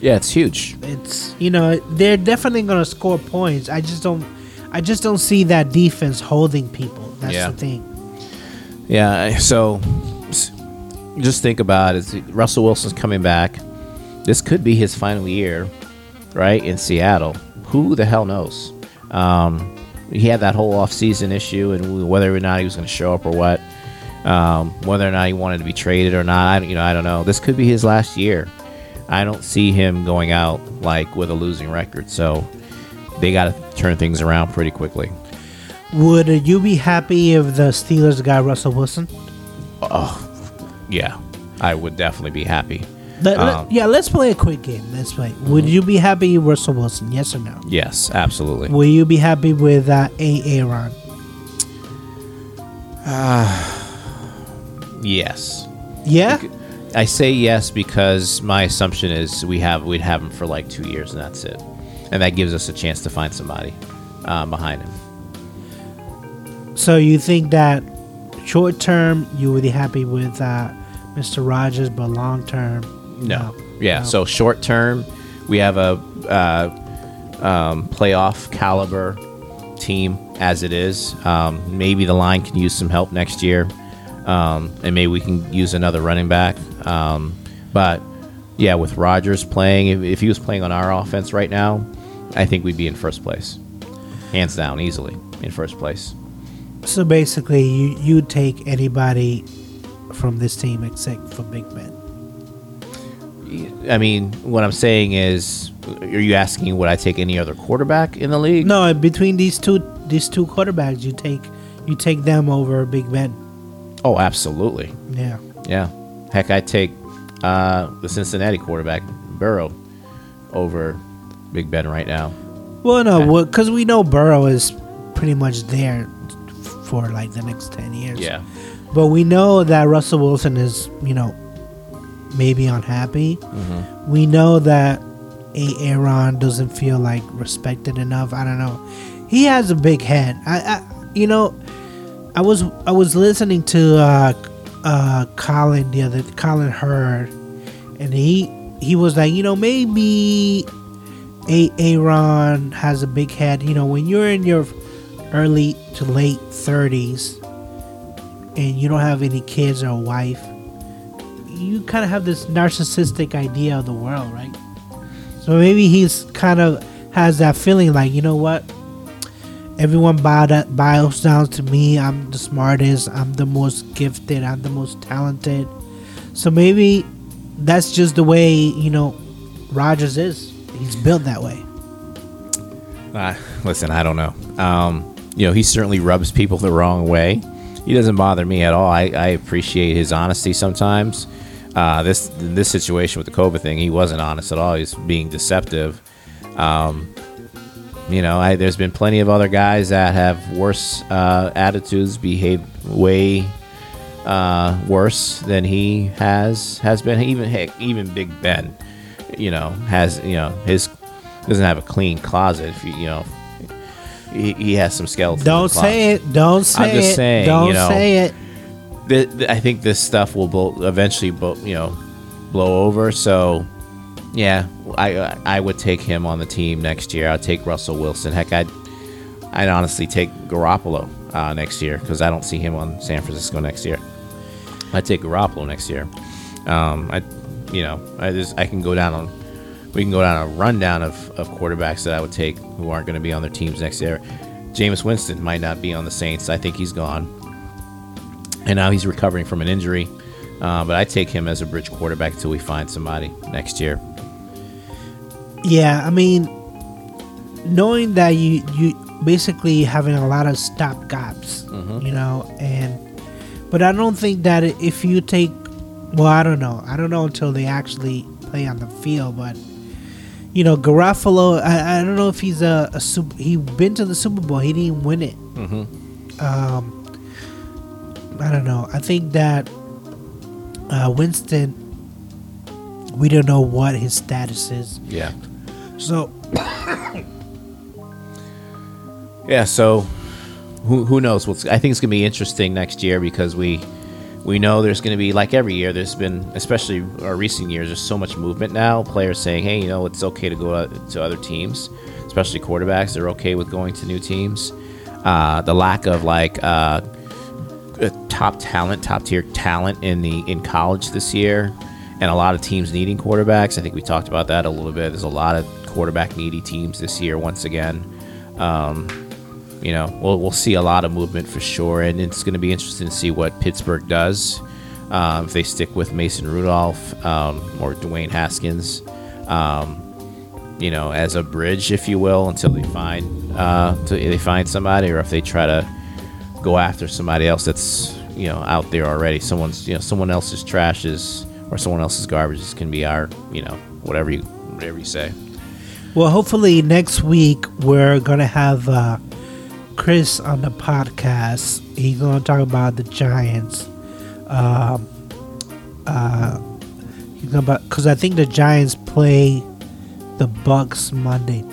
Yeah, it's huge. it's you know they're definitely gonna score points. I just don't, I just don't see that defense holding people. That's Yeah. the thing. Yeah, so just think about it. Russell Wilson's coming back. This could be his final year, right, in Seattle. Who the hell knows? Um, he had that whole offseason issue and whether or not he was going to show up or what. Um, whether or not he wanted to be traded or not, I, don't- you know, I don't know. This could be his last year. I don't see him going out like with a losing record. So they got to turn things around pretty quickly. Would you be happy if the Steelers got Russell Wilson? Oh, Yeah, I would definitely be happy. Let- let- Um, yeah, let's play a quick game. Let's play. Would you be happy with Russell Wilson? Yes or no? Yes, absolutely. Will you be happy with uh, A. Aaron? Yes. Yeah. I say yes because my assumption is we have we'd have him for like two years and that's it, and that gives us a chance to find somebody um, behind him. So you think that short term you would be happy with uh, Mr. Rogers, but long term, No. Yeah. No. So short term, we have a uh, um, playoff caliber team as it is. Um, maybe the line can use some help next year, um, and maybe we can use another running back. Um, but yeah, with Rodgers playing, if, if he was playing on our offense right now, I think we'd be in first place, hands down, easily in first place. So basically, you you take anybody from this team except for Big Ben. I mean, what I'm saying is, are you asking would I take any other quarterback in the league? No, between these two these two quarterbacks, you take you take them over Big Ben. Oh, absolutely. Yeah. Yeah. Heck, I take uh, the Cincinnati quarterback Burrow over Big Ben right now. Well, no, because we know Burrow is pretty much there for like the next ten years. Yeah. But we know that Russell Wilson is, you know, maybe unhappy. Mm-hmm. We know that A. Aaron doesn't feel like respected enough. I don't know. He has a big head. I, I you know, I was I was listening to uh, uh, Colin the other Colin Cowherd, and he he was like, you know, maybe A. Aaron has a big head. You know, when you're in your early to late thirties and you don't have any kids or a wife, you kind of have this narcissistic idea of the world, right? So maybe he's kind of has that feeling like, you know what? Everyone bows down to me. I'm the smartest. I'm the most gifted. I'm the most talented. So maybe that's just the way you know Rodgers is. He's built that way. Uh, listen, I don't know. Um, you know, he certainly rubs people the wrong way. He doesn't bother me at all. I, I appreciate his honesty sometimes. Uh, this this situation with the COVID thing, he wasn't honest at all. He's being deceptive. Um, you know, I, there's been plenty of other guys that have worse uh, attitudes, behave way uh, worse than he has has been. Even heck, even Big Ben, you know, has you know his doesn't have a clean closet. If you, you know, he, he has some skeletons. Don't say it. Don't say it. I'm just it. saying, Don't you know, say it. Th- th- I think this stuff will blow, eventually, blow, you know, blow over. So, yeah, I I would take him on the team next year. I'd take Russell Wilson. Heck, I'd I'd honestly take Garoppolo uh, next year because I don't see him on San Francisco next year. I'd take Garoppolo next year. Um, I, you know, I just I can go down on. We can go down a rundown of, of quarterbacks that I would take who aren't going to be on their teams next year. Jameis Winston might not be on the Saints. I think he's gone and now he's recovering from an injury. Uh, but I take him as a bridge quarterback until we find somebody next year. Yeah, I mean, knowing that you you basically having a lot of stop gaps, Mhm. you know, and but I don't think that if you take, well, I don't know, I don't know until they actually play on the field, but you know, Garoppolo, I, I don't know if he's a, a super, he been to the Super Bowl, he didn't win it. Mm-hmm. Um, I don't know. I think that uh, Winston, we don't know what his status is. Yeah. So Yeah, so who who knows what's I think it's going to be interesting next year because we we know there's going to be like every year there's been especially our recent years there's so much movement now players saying hey you know it's okay to go to other teams especially quarterbacks they're okay with going to new teams uh, the lack of like uh, uh, top talent top tier talent in the in college this year and a lot of teams needing quarterbacks I think we talked about that a little bit there's a lot of quarterback needy teams this year once again um, you know, we'll, we'll see a lot of movement for sure, and it's going to be interesting to see what Pittsburgh does. Um, if they stick with Mason Rudolph um, or Dwayne Haskins, um, you know, as a bridge, if you will, until they find uh, they find somebody, or if they try to go after somebody else that's you know out there already. Someone's you know someone else's trash is or someone else's garbage is can be our you know whatever you whatever you say. Well, hopefully next week we're gonna have uh, Chris on the podcast. He's gonna talk about the Giants. Um, uh, he's gonna because I think the Giants play the Bucs Monday.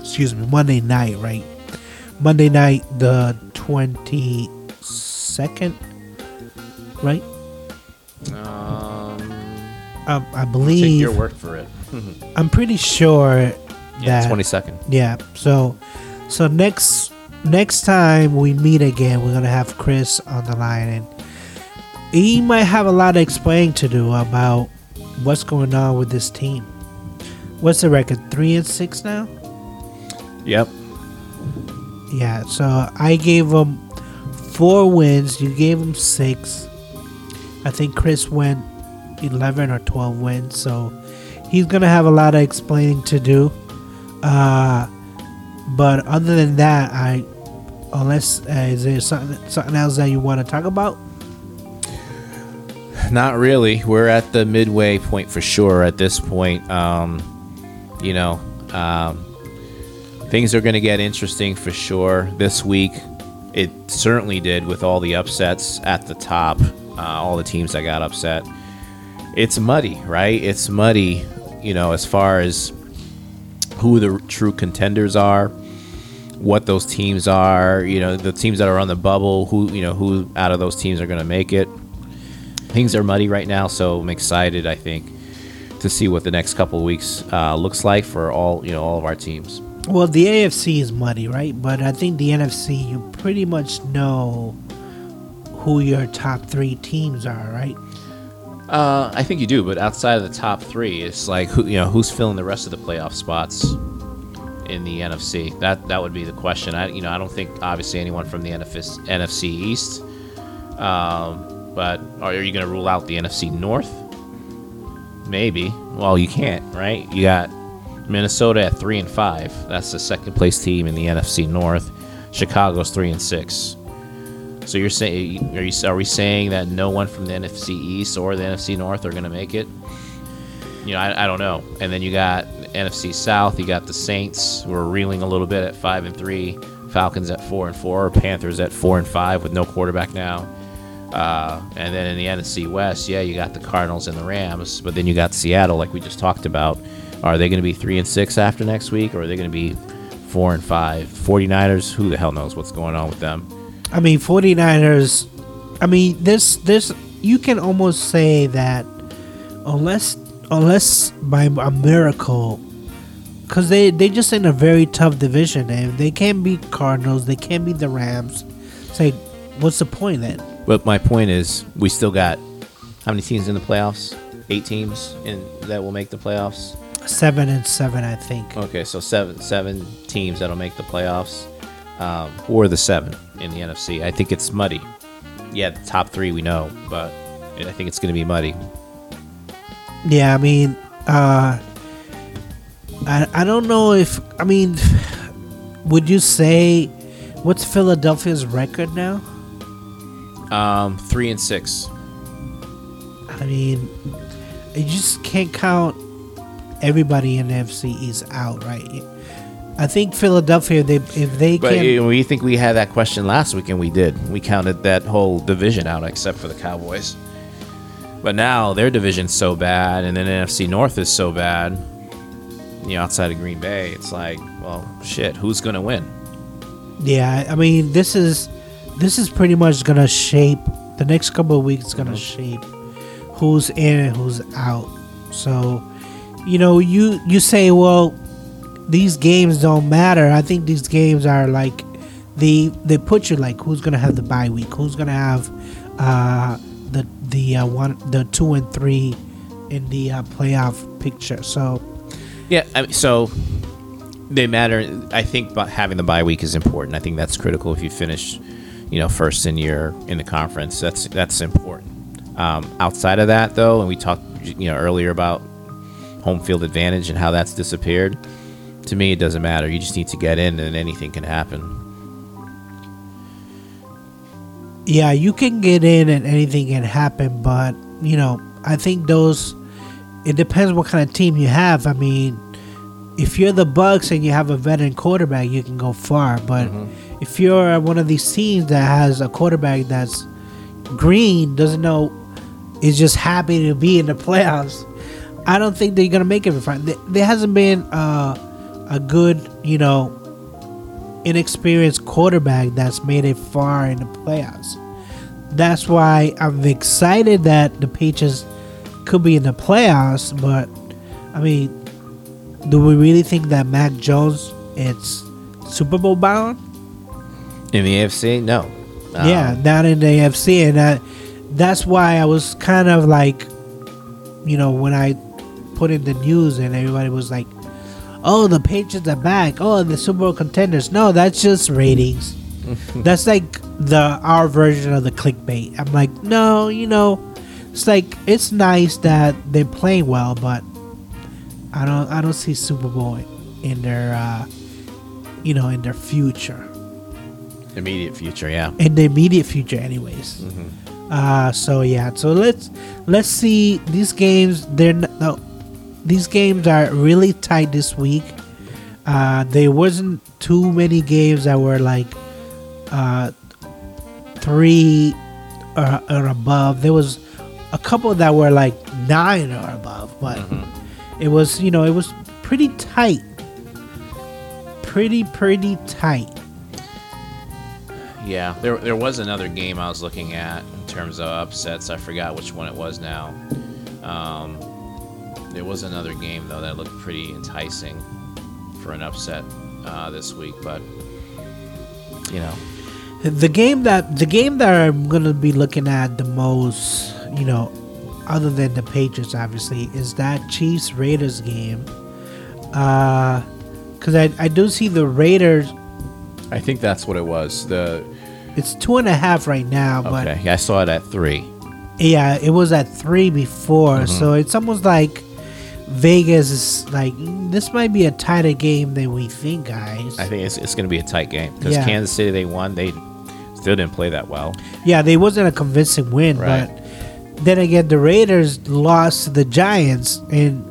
Excuse me, Monday night, right? Monday night, the twenty second, right? Um, I take believe. your word for it. Mm-hmm. I'm pretty sure Yeah, that twenty second. Yeah. So, so next next time we meet again, we're gonna have Chris on the line, and he might have a lot of explaining to do about what's going on with this team. What's the record? Three and six now. Yep. Yeah. So I gave him four wins. You gave him six. I think Chris went eleven or twelve wins. So he's gonna have a lot of explaining to do. Uh, but other than that, I unless uh, is there something something else that you want to talk about? Not really. We're at the midway point for sure at this point. Um, you know, um, things are going to get interesting for sure this week. It certainly did with all the upsets at the top, uh, all the teams that got upset. It's muddy, right? It's muddy, you know, as far as who the true contenders are, what those teams are, you know, the teams that are on the bubble, who, you know, who out of those teams are going to make it things are muddy right now, so I'm excited. I think to see what the next couple weeks uh, looks like for all you know all of our teams. Well, the AFC is muddy, right? But I think the NFC, you pretty much know who your top three teams are, right? Uh, I think you do, but outside of the top three, it's like who you know who's filling the rest of the playoff spots in the NFC. That that would be the question. I you know I don't think obviously anyone from the NFC, East. Um, but are you going to rule out the NFC North? Maybe. Well, you can't, right? You got Minnesota at three and five. That's the second place team in the NFC North. Chicago's three and six. So you're saying are you are we saying that no one from the NFC East or the NFC North are going to make it? You know, I, I don't know. And then you got NFC South. You got the Saints We're reeling a little bit at five and three. Falcons at four and four. Panthers at four and five with no quarterback now. Uh, and then in the NFC West, yeah, you got the Cardinals and the Rams, but then you got Seattle, like we just talked about. Are they going to be three and six after next week, or are they going to be four and five? 49ers, who the hell knows what's going on with them? I mean, 49ers. I mean, this this you can almost say that unless unless by a miracle, because they they just in a very tough division, and they can't beat Cardinals, they can't beat the Rams. It's like, what's the point then? But my point is, we still got how many teams in the playoffs? Eight teams in that will make the playoffs. Seven and seven, I think. Okay, so seven seven teams that'll make the playoffs. Um, are the seven in the NFC? I think it's muddy. Yeah, the top three we know, but I think it's going to be muddy. Yeah, I mean, uh, I I don't know if I mean, would you say what's Philadelphia's record now? Um, three and six. I mean, you just can't count everybody in the NFC East out, right? I think Philadelphia, they if they But can, we think we had that question last week, and we did. We counted that whole division out, except for the Cowboys. But now their division's so bad, and then NFC North is so bad. You know, outside of Green Bay, it's like, well, shit, who's gonna win? yeah, I mean, this is this is pretty much gonna shape the next couple of weeks. Gonna mm-hmm. shape who's in and who's out. So, you know, you you say, well, these games don't matter. I think these games are like they they put you like who's gonna have the bye week, who's gonna have uh, the the uh, one the two and three in the uh, playoff picture. So Yeah, I mean, so they matter. I think having the bye week is important. I think that's critical if you finish, you know, first in your in the conference. That's that's important. Um, outside of that, though, and we talked, you know, earlier about home field advantage and how that's disappeared. To me, it doesn't matter. You just need to get in, and anything can happen. yeah, you can get in and anything can happen, but you know, I think those it depends what kind of team you have. I mean, if you're the Bucs and you have a veteran quarterback, you can go far. But if you're one of these teams that has a quarterback that's green, doesn't know, is just happy to be in the playoffs, I don't think they're gonna make it far. There hasn't been uh, a good, you know, inexperienced quarterback that's made it far in the playoffs. That's why I'm excited that the Patriots could be in the playoffs, but I mean, do we really think that Mac Jones is Super Bowl bound? In the AFC, no. yeah, Um, not in the AFC, and that, that's why I was kind of like, you know, when I put in the news and everybody was like, "Oh, the Patriots are back! Oh, the Super Bowl contenders!" No, that's just ratings. that's like the our version of the clickbait. I'm like, no, you know, it's like it's nice that they're playing well, but I don't, I don't see Super Bowl in their, uh, you know, in their future immediate future, yeah. in the immediate future anyways uh so yeah so let's let's see these games they're no, these games are really tight this week. Uh there wasn't too many games that were like uh three or, or above. There was a couple that were like nine or above but it was you know it was pretty tight. Pretty pretty tight. Yeah, there, there was another game I was looking at in terms of upsets. I forgot which one it was now. Um, there was another game though that looked pretty enticing for an upset uh, this week, but you know, the game that the game that I'm gonna be looking at the most, you know, other than the Patriots, obviously, is that Chiefs Raiders game. Uh, cause I I do see the Raiders. I think that's what it was. The It's two and a half right now, but okay, I saw it at three. yeah, it was at three before, Mm-hmm. so it's almost like Vegas is like "Mm, this might be a tighter game than we think, guys. I think it's, it's going to be a tight game because Yeah. Kansas City they won. They still didn't play that well. Yeah, they wasn't a convincing win, Right. but then again, the Raiders lost to the Giants, and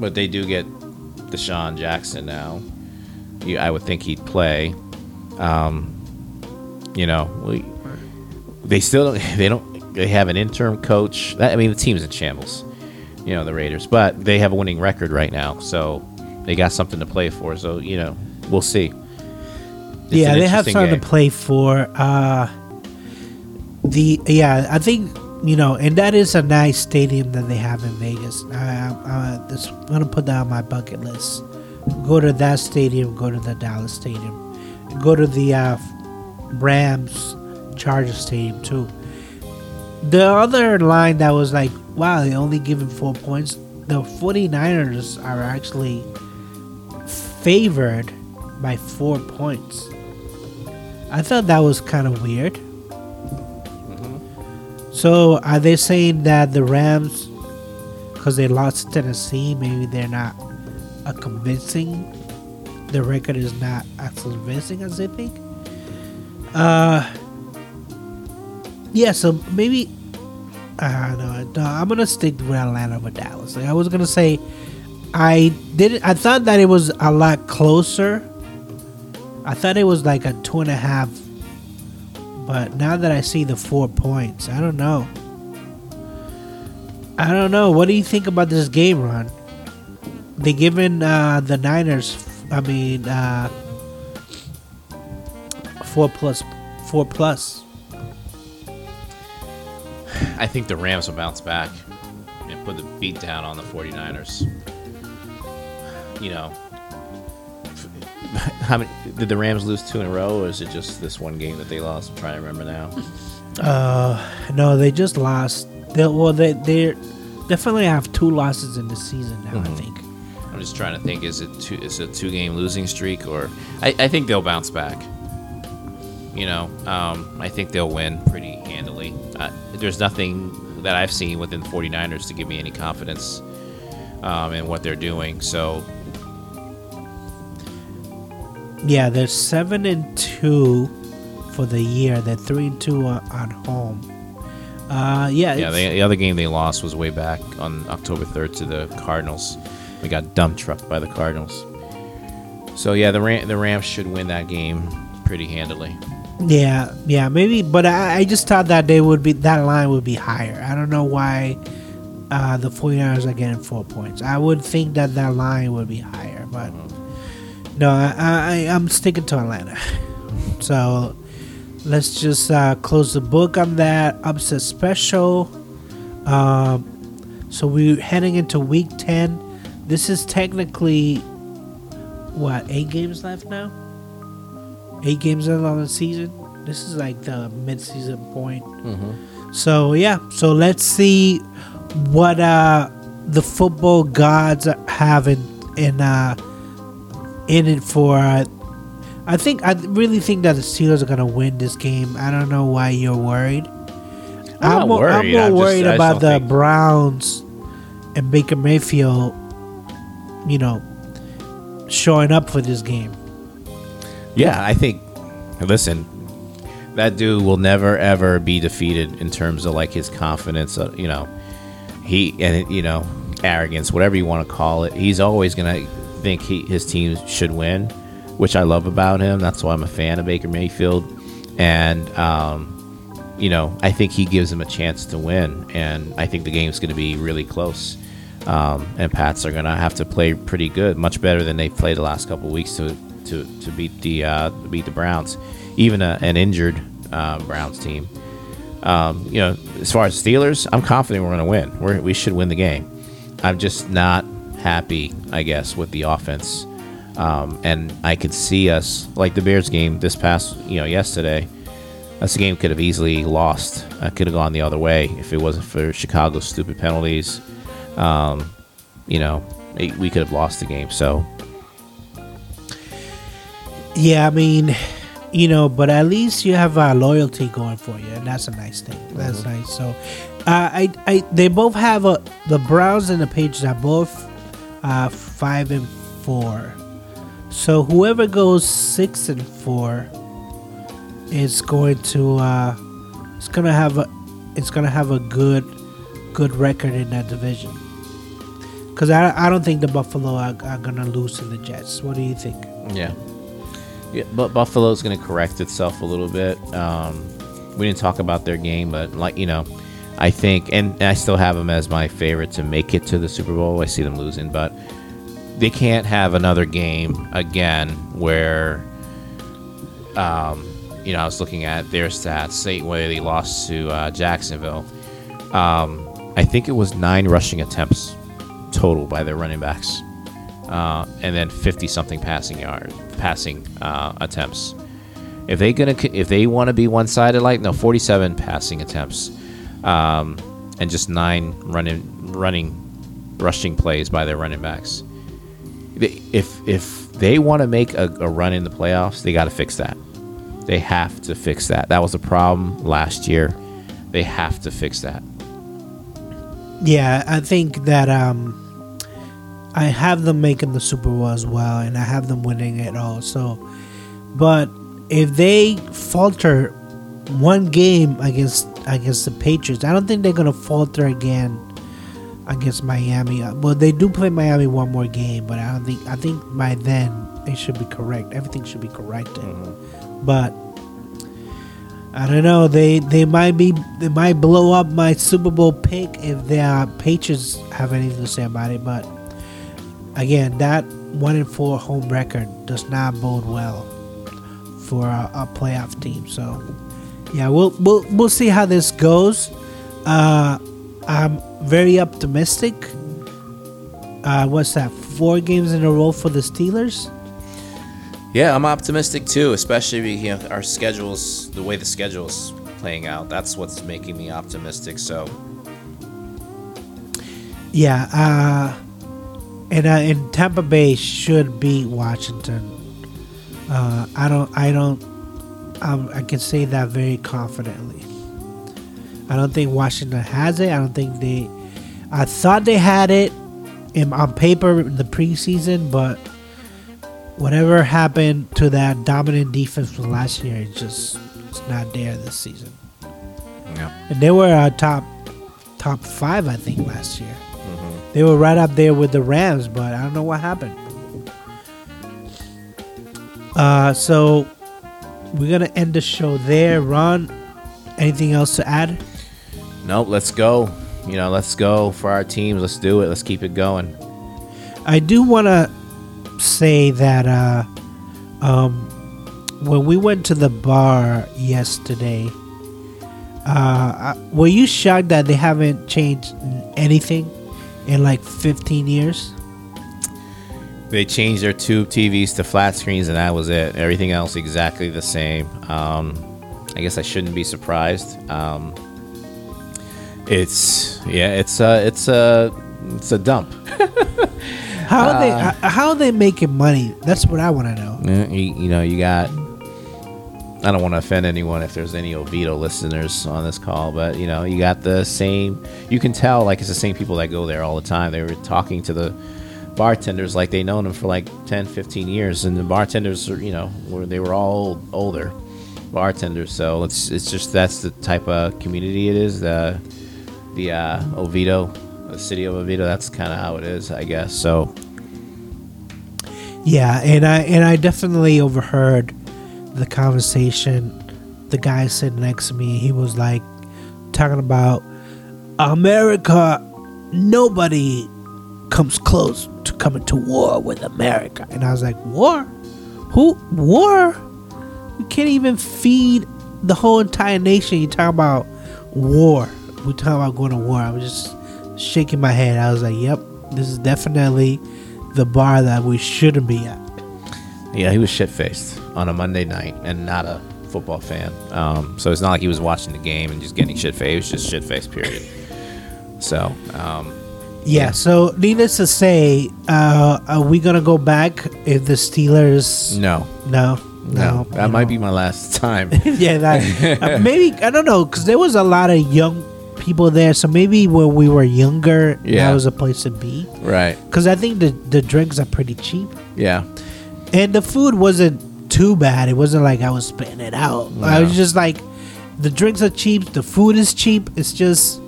But they do get DeSean Jackson now. You, I would think he'd play. Um, you know, we, they still don't, they don't they have an interim coach. That, I mean, the team's in shambles. You know, the Raiders, but they have a winning record right now, so they got something to play for. So you know, we'll see. It's yeah, they have something game. to play for. Uh, the yeah, I think you know, and that is a nice stadium that they have in Vegas. I, I, I just gonna put that on my bucket list. Go to that stadium. Go to the Dallas Stadium. Go to the uh, Rams Chargers Stadium too. The other line that was like, wow, they only given four points. The 49ers are actually favored by four points. I thought that was kind of weird. So are they saying that the Rams, because they lost to Tennessee, maybe they're not a convincing. The record is not as convincing as they think. Uh, yeah. So maybe. Uh, no, no, I'm gonna stick with Atlanta over Dallas. Like I was gonna say, I didn't. I thought that it was a lot closer. I thought it was like a two and a half. But now that I see the four points, I don't know. I don't know. What do you think about this game, Ron? They given uh, the Niners. I mean, uh, four plus, four plus. I think the Rams will bounce back and put the beat down on the 49ers. You know, how many did the Rams lose two in a row, or is it just this one game that they lost? I'm trying to remember now. Uh, no, they just lost. They well, they they definitely have two losses in the season now. I Mhm. think. I'm just trying to think: is it two? Is it a two game losing streak, or I, I think they'll bounce back. You know, um, I think they'll win pretty handily. Uh, there's nothing that I've seen within the 49ers to give me any confidence um, in what they're doing. So Yeah, they're seven and two for the year. They're three and two on home. Uh, yeah, Yeah, it's- the, the other game they lost was way back on October 3rd to the Cardinals. We got dump trucked by the Cardinals. So yeah, the Ram- the Rams should win that game pretty handily. Yeah, yeah, maybe. But I, I just thought that they would be that line would be higher. I don't know why uh, the 49ers are getting four points. I would think that that line would be higher, but no, I, I I'm sticking to Atlanta. So let's just uh, close the book on that upset special. Um, so we're heading into week 10. This is technically what eight games left now. Eight games left on the season. This is like the mid-season point. So yeah, so let's see what uh, the football gods have in in uh, in it for. Uh, I think I really think that the Steelers are gonna win this game. I don't know why you're worried. I'm not more, I'm worried. more I'm worried just about the think- Browns and Baker Mayfield. You know, showing up for this game. Yeah, I think. Listen, that dude will never ever be defeated in terms of like his confidence. Uh, you know, he and you know arrogance, whatever you want to call it. He's always gonna think he, his team should win, which I love about him. That's why I'm a fan of Baker Mayfield, and um, you know I think he gives him a chance to win, and I think the game's to be really close. Um, and Pats are going to have to play pretty good, much better than they played the last couple weeks to to, to beat the uh, beat the Browns, even a, an injured uh, Browns team. Um, you know, as far as Steelers, I'm confident we're going to win. We're, we should win the game. I'm just not happy, I guess, with the offense. Um, and I could see us like the Bears game this past, you know, yesterday. That's a game could have easily lost. I could have gone the other way if it wasn't for Chicago's stupid penalties. Um, you know, it- we could have lost the game. So Yeah, I mean, you know, but at least you have uh, loyalty going for you, and that's a nice thing. That's nice. So, uh, I, I, they both have a the Browns and the Patriots are both uh, five and four. So whoever goes six and four is going to uh, it's gonna have a it's gonna have a good good record in that division. Because I, I don't think the Buffalo are, are gonna lose to the Jets. What do you think? Yeah. Yeah, but Buffalo's going to correct itself a little bit. Um, we didn't talk about their game, but like you know, I think, and I still have them as my favorite to make it to the Super Bowl. I see them losing, but they can't have another game again where, um, you know, I was looking at their stats, say where they lost to uh, Jacksonville. Um, I think it was nine rushing attempts total by their running backs uh, and then 50 something passing yard passing uh, attempts. If they gonna if they want to be one-sided like no 47 passing attempts um, and just nine running running rushing plays by their running backs. If if they want to make a, a run in the playoffs they got to fix that. They have to fix that. That was a problem last year. They have to fix that. Yeah, I think that um I have them making the Super Bowl as well, and I have them winning it all. So, but if they falter one game against against the Patriots, I don't think they're gonna falter again against Miami. Uh, Well, they do play Miami one more game, but I don't think I think by then it should be correct. Everything should be corrected. But I don't know. They they might be they might blow up my Super Bowl pick if the uh, Patriots have anything to say about it. But again, that one and four home record does not bode well for a, a playoff team. So yeah, we'll we'll we'll see how this goes. Uh, I'm very optimistic. Uh, what's that? Four games in a row for the Steelers. Yeah, I'm optimistic too, especially you know our schedules, the way the schedule's playing out. That's what's making me optimistic. So Yeah, uh, and uh, and Tampa Bay should beat Washington. Uh, I don't, I don't, um, I can say that very confidently. I don't think Washington has it. I don't think they. I thought they had it in, on paper in the preseason, but whatever happened to that dominant defense from last year, it just it's not there this season. yeah, And they were uh, top top five, I think, last year. They were right up there with the Rams, but I don't know what happened. Uh, so we're gonna end the show there. Ron, anything else to add? nope. Let's go. You know, let's go for our teams. Let's do it. Let's keep it going. I do want to say that uh, um, when we went to the bar yesterday, uh, were you shocked that they haven't changed anything in like 15 years? They changed their tube TVs to flat screens, and that was it. Everything else exactly the same. Um, I guess I shouldn't be surprised. Um, it's yeah, it's a it's a it's a dump. How are they? How are they making money? That's what I want to know. You, you know, you got. I don't want to offend anyone if there's any Oviedo listeners on this call, but you know, you got the same. You can tell like it's the same people that go there all the time. They were talking to the bartenders like they known them for like 10, 15 years, and the bartenders, are, you know, were they were all old, older bartenders. So it's it's just that's the type of community it is. The the uh, Oviedo, the city of Oviedo. That's kind of how it is, I guess. So Yeah, and I and I definitely overheard the conversation. The guy sitting next to me, he was like talking about America. Nobody comes close to coming to war with America, and I was like, war? Who war? We can't even feed the whole entire nation. You talk about war. We talk about going to war. I was just shaking my head. I was like, yep, this is definitely the bar that we shouldn't be at. Yeah, he was shit faced on a Monday night and not a football fan. Um, so it's not like he was watching the game and just getting shit faced. He was just shit faced, period. So, um, Yeah, so needless to say, uh, are we gonna go back if the Steelers? no, No, no, no. that might be my last time. yeah, that, uh, maybe I don't know because there was a lot of young people there, so maybe when we were younger, Yeah. that was a place to be. right. Because I think the the drinks are pretty cheap, Yeah. And the food wasn't too bad. It wasn't like I was spitting it out. I was just like, the drinks are cheap, the food is cheap. It's just.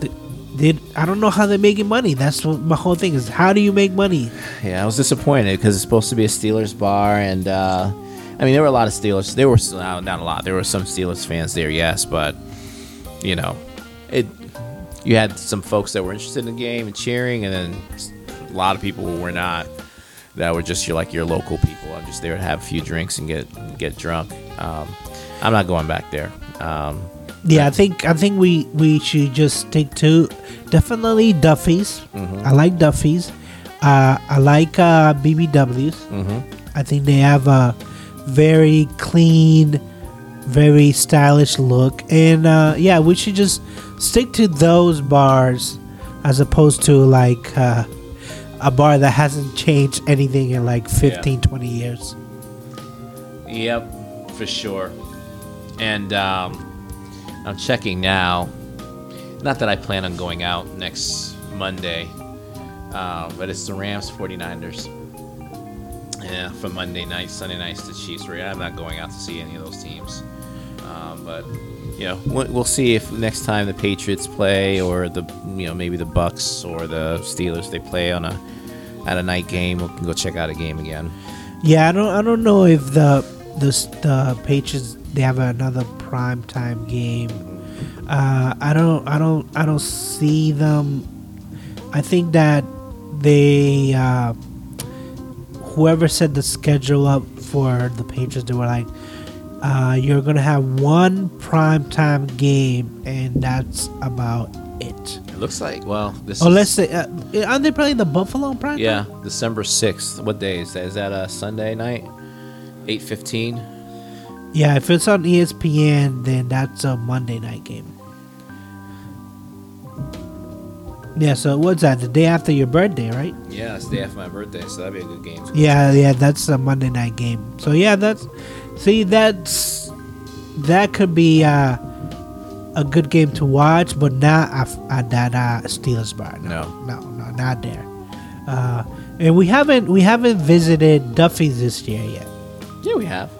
th- They, I don't know how they're making money. That's what my whole thing is. How do you make money? Yeah, I was disappointed because it's supposed to be a Steelers bar, and uh, I mean there were a lot of Steelers. There were uh, not a lot. There were some Steelers fans there, yes, but you know, it. You had some folks that were interested in the game and cheering, and then a lot of people who were not. That were just your like your local people. I'm just there to have a few drinks and get get drunk. Um, I'm not going back there. Um, Yeah, I think I think we we should just stick to definitely Duffy's. I like Duffy's. Uh, I like uh, BBW's. I think they have a very clean, very stylish look, and uh, yeah, we should just stick to those bars as opposed to like uh, a bar that hasn't changed anything in like 15, 20 years. Yep, for sure. And um, I'm checking now. Not that I plan on going out next Monday. Um, but it's the Rams 49ers. Yeah, from Monday night, Sunday nights the Chiefs. I'm not going out to see any of those teams. Um, but you know, we'll, see if next time the Patriots play, or the you know maybe the Bucs or the Steelers they play on a at a night game, we can go check out a game again. Yeah, I don't I don't know if the the the Patriots they have another prime time game. Uh, I don't I don't I don't see them. I think that they uh, whoever set the schedule up for the Patriots, they were like, uh, you're gonna have one prime time game, and that's about it. It looks like well, this. Oh, is, let's say, uh, are they playing the Buffalo prime? Yeah. December sixth. What day is that? Is that a Sunday night? Eight fifteen. Yeah, if it's on ESPN, then that's a Monday night game. Yeah, so what's that? The day after your birthday, right? Yeah, it's the day after my birthday, so that'd be a good game. Yeah, yeah, that's a Monday night game. So yeah, that's see that's that could be uh, a good game to watch, but not at, at that uh, Steelers bar. No, no, no, not there. Uh, and we haven't we haven't visited Duffy's this year yet. Yeah, we have.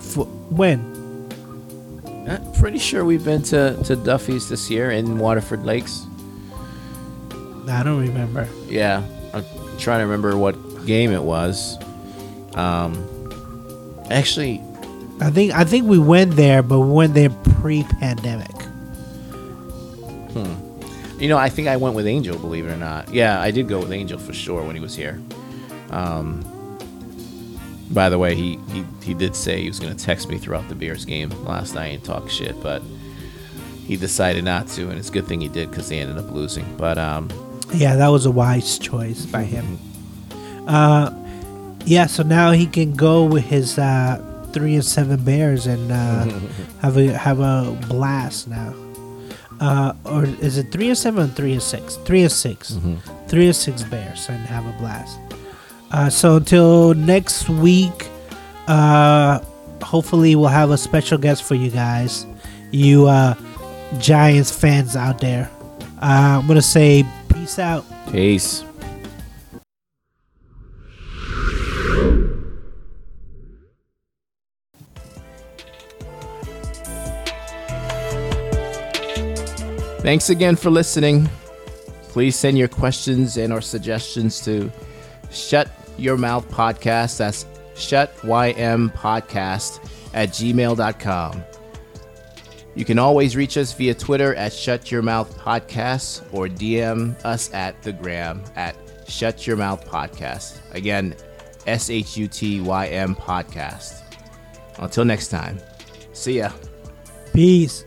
For, when? I'm pretty sure we've been to, to Duffy's this year in Waterford Lakes. I don't remember. Yeah, I'm trying to remember what game it was. Um, actually, I think I think we went there, but we went there pre-pandemic. Hmm. you know, I think I went with Angel. Believe it or not, yeah, I did go with Angel for sure when he was here. Um, by the way, he, he he did say he was going to text me throughout the Bears game last night and talk shit, but he decided not to, and it's a good thing he did because they ended up losing. But um, Yeah, that was a wise choice by him. Uh, yeah, so now he can go with his uh, three and seven Bears and uh, have a have a blast now. Uh, or is it three and seven or three and six? Three and 6 Three and six Bears and have a blast. Uh, so until next week, uh, hopefully we'll have a special guest for you guys, you uh, Giants fans out there. Uh, I'm gonna say peace out. peace. Thanks again for listening. Please send your questions and or suggestions to shut your mouth podcast. That's shut ym podcast at gmail.com. You can always reach us via Twitter at Shut Your Mouth Podcast or DM us at the gram at Shut Your Mouth Podcast. Again, S H U T Y M Podcast. Until next time, see ya. Peace.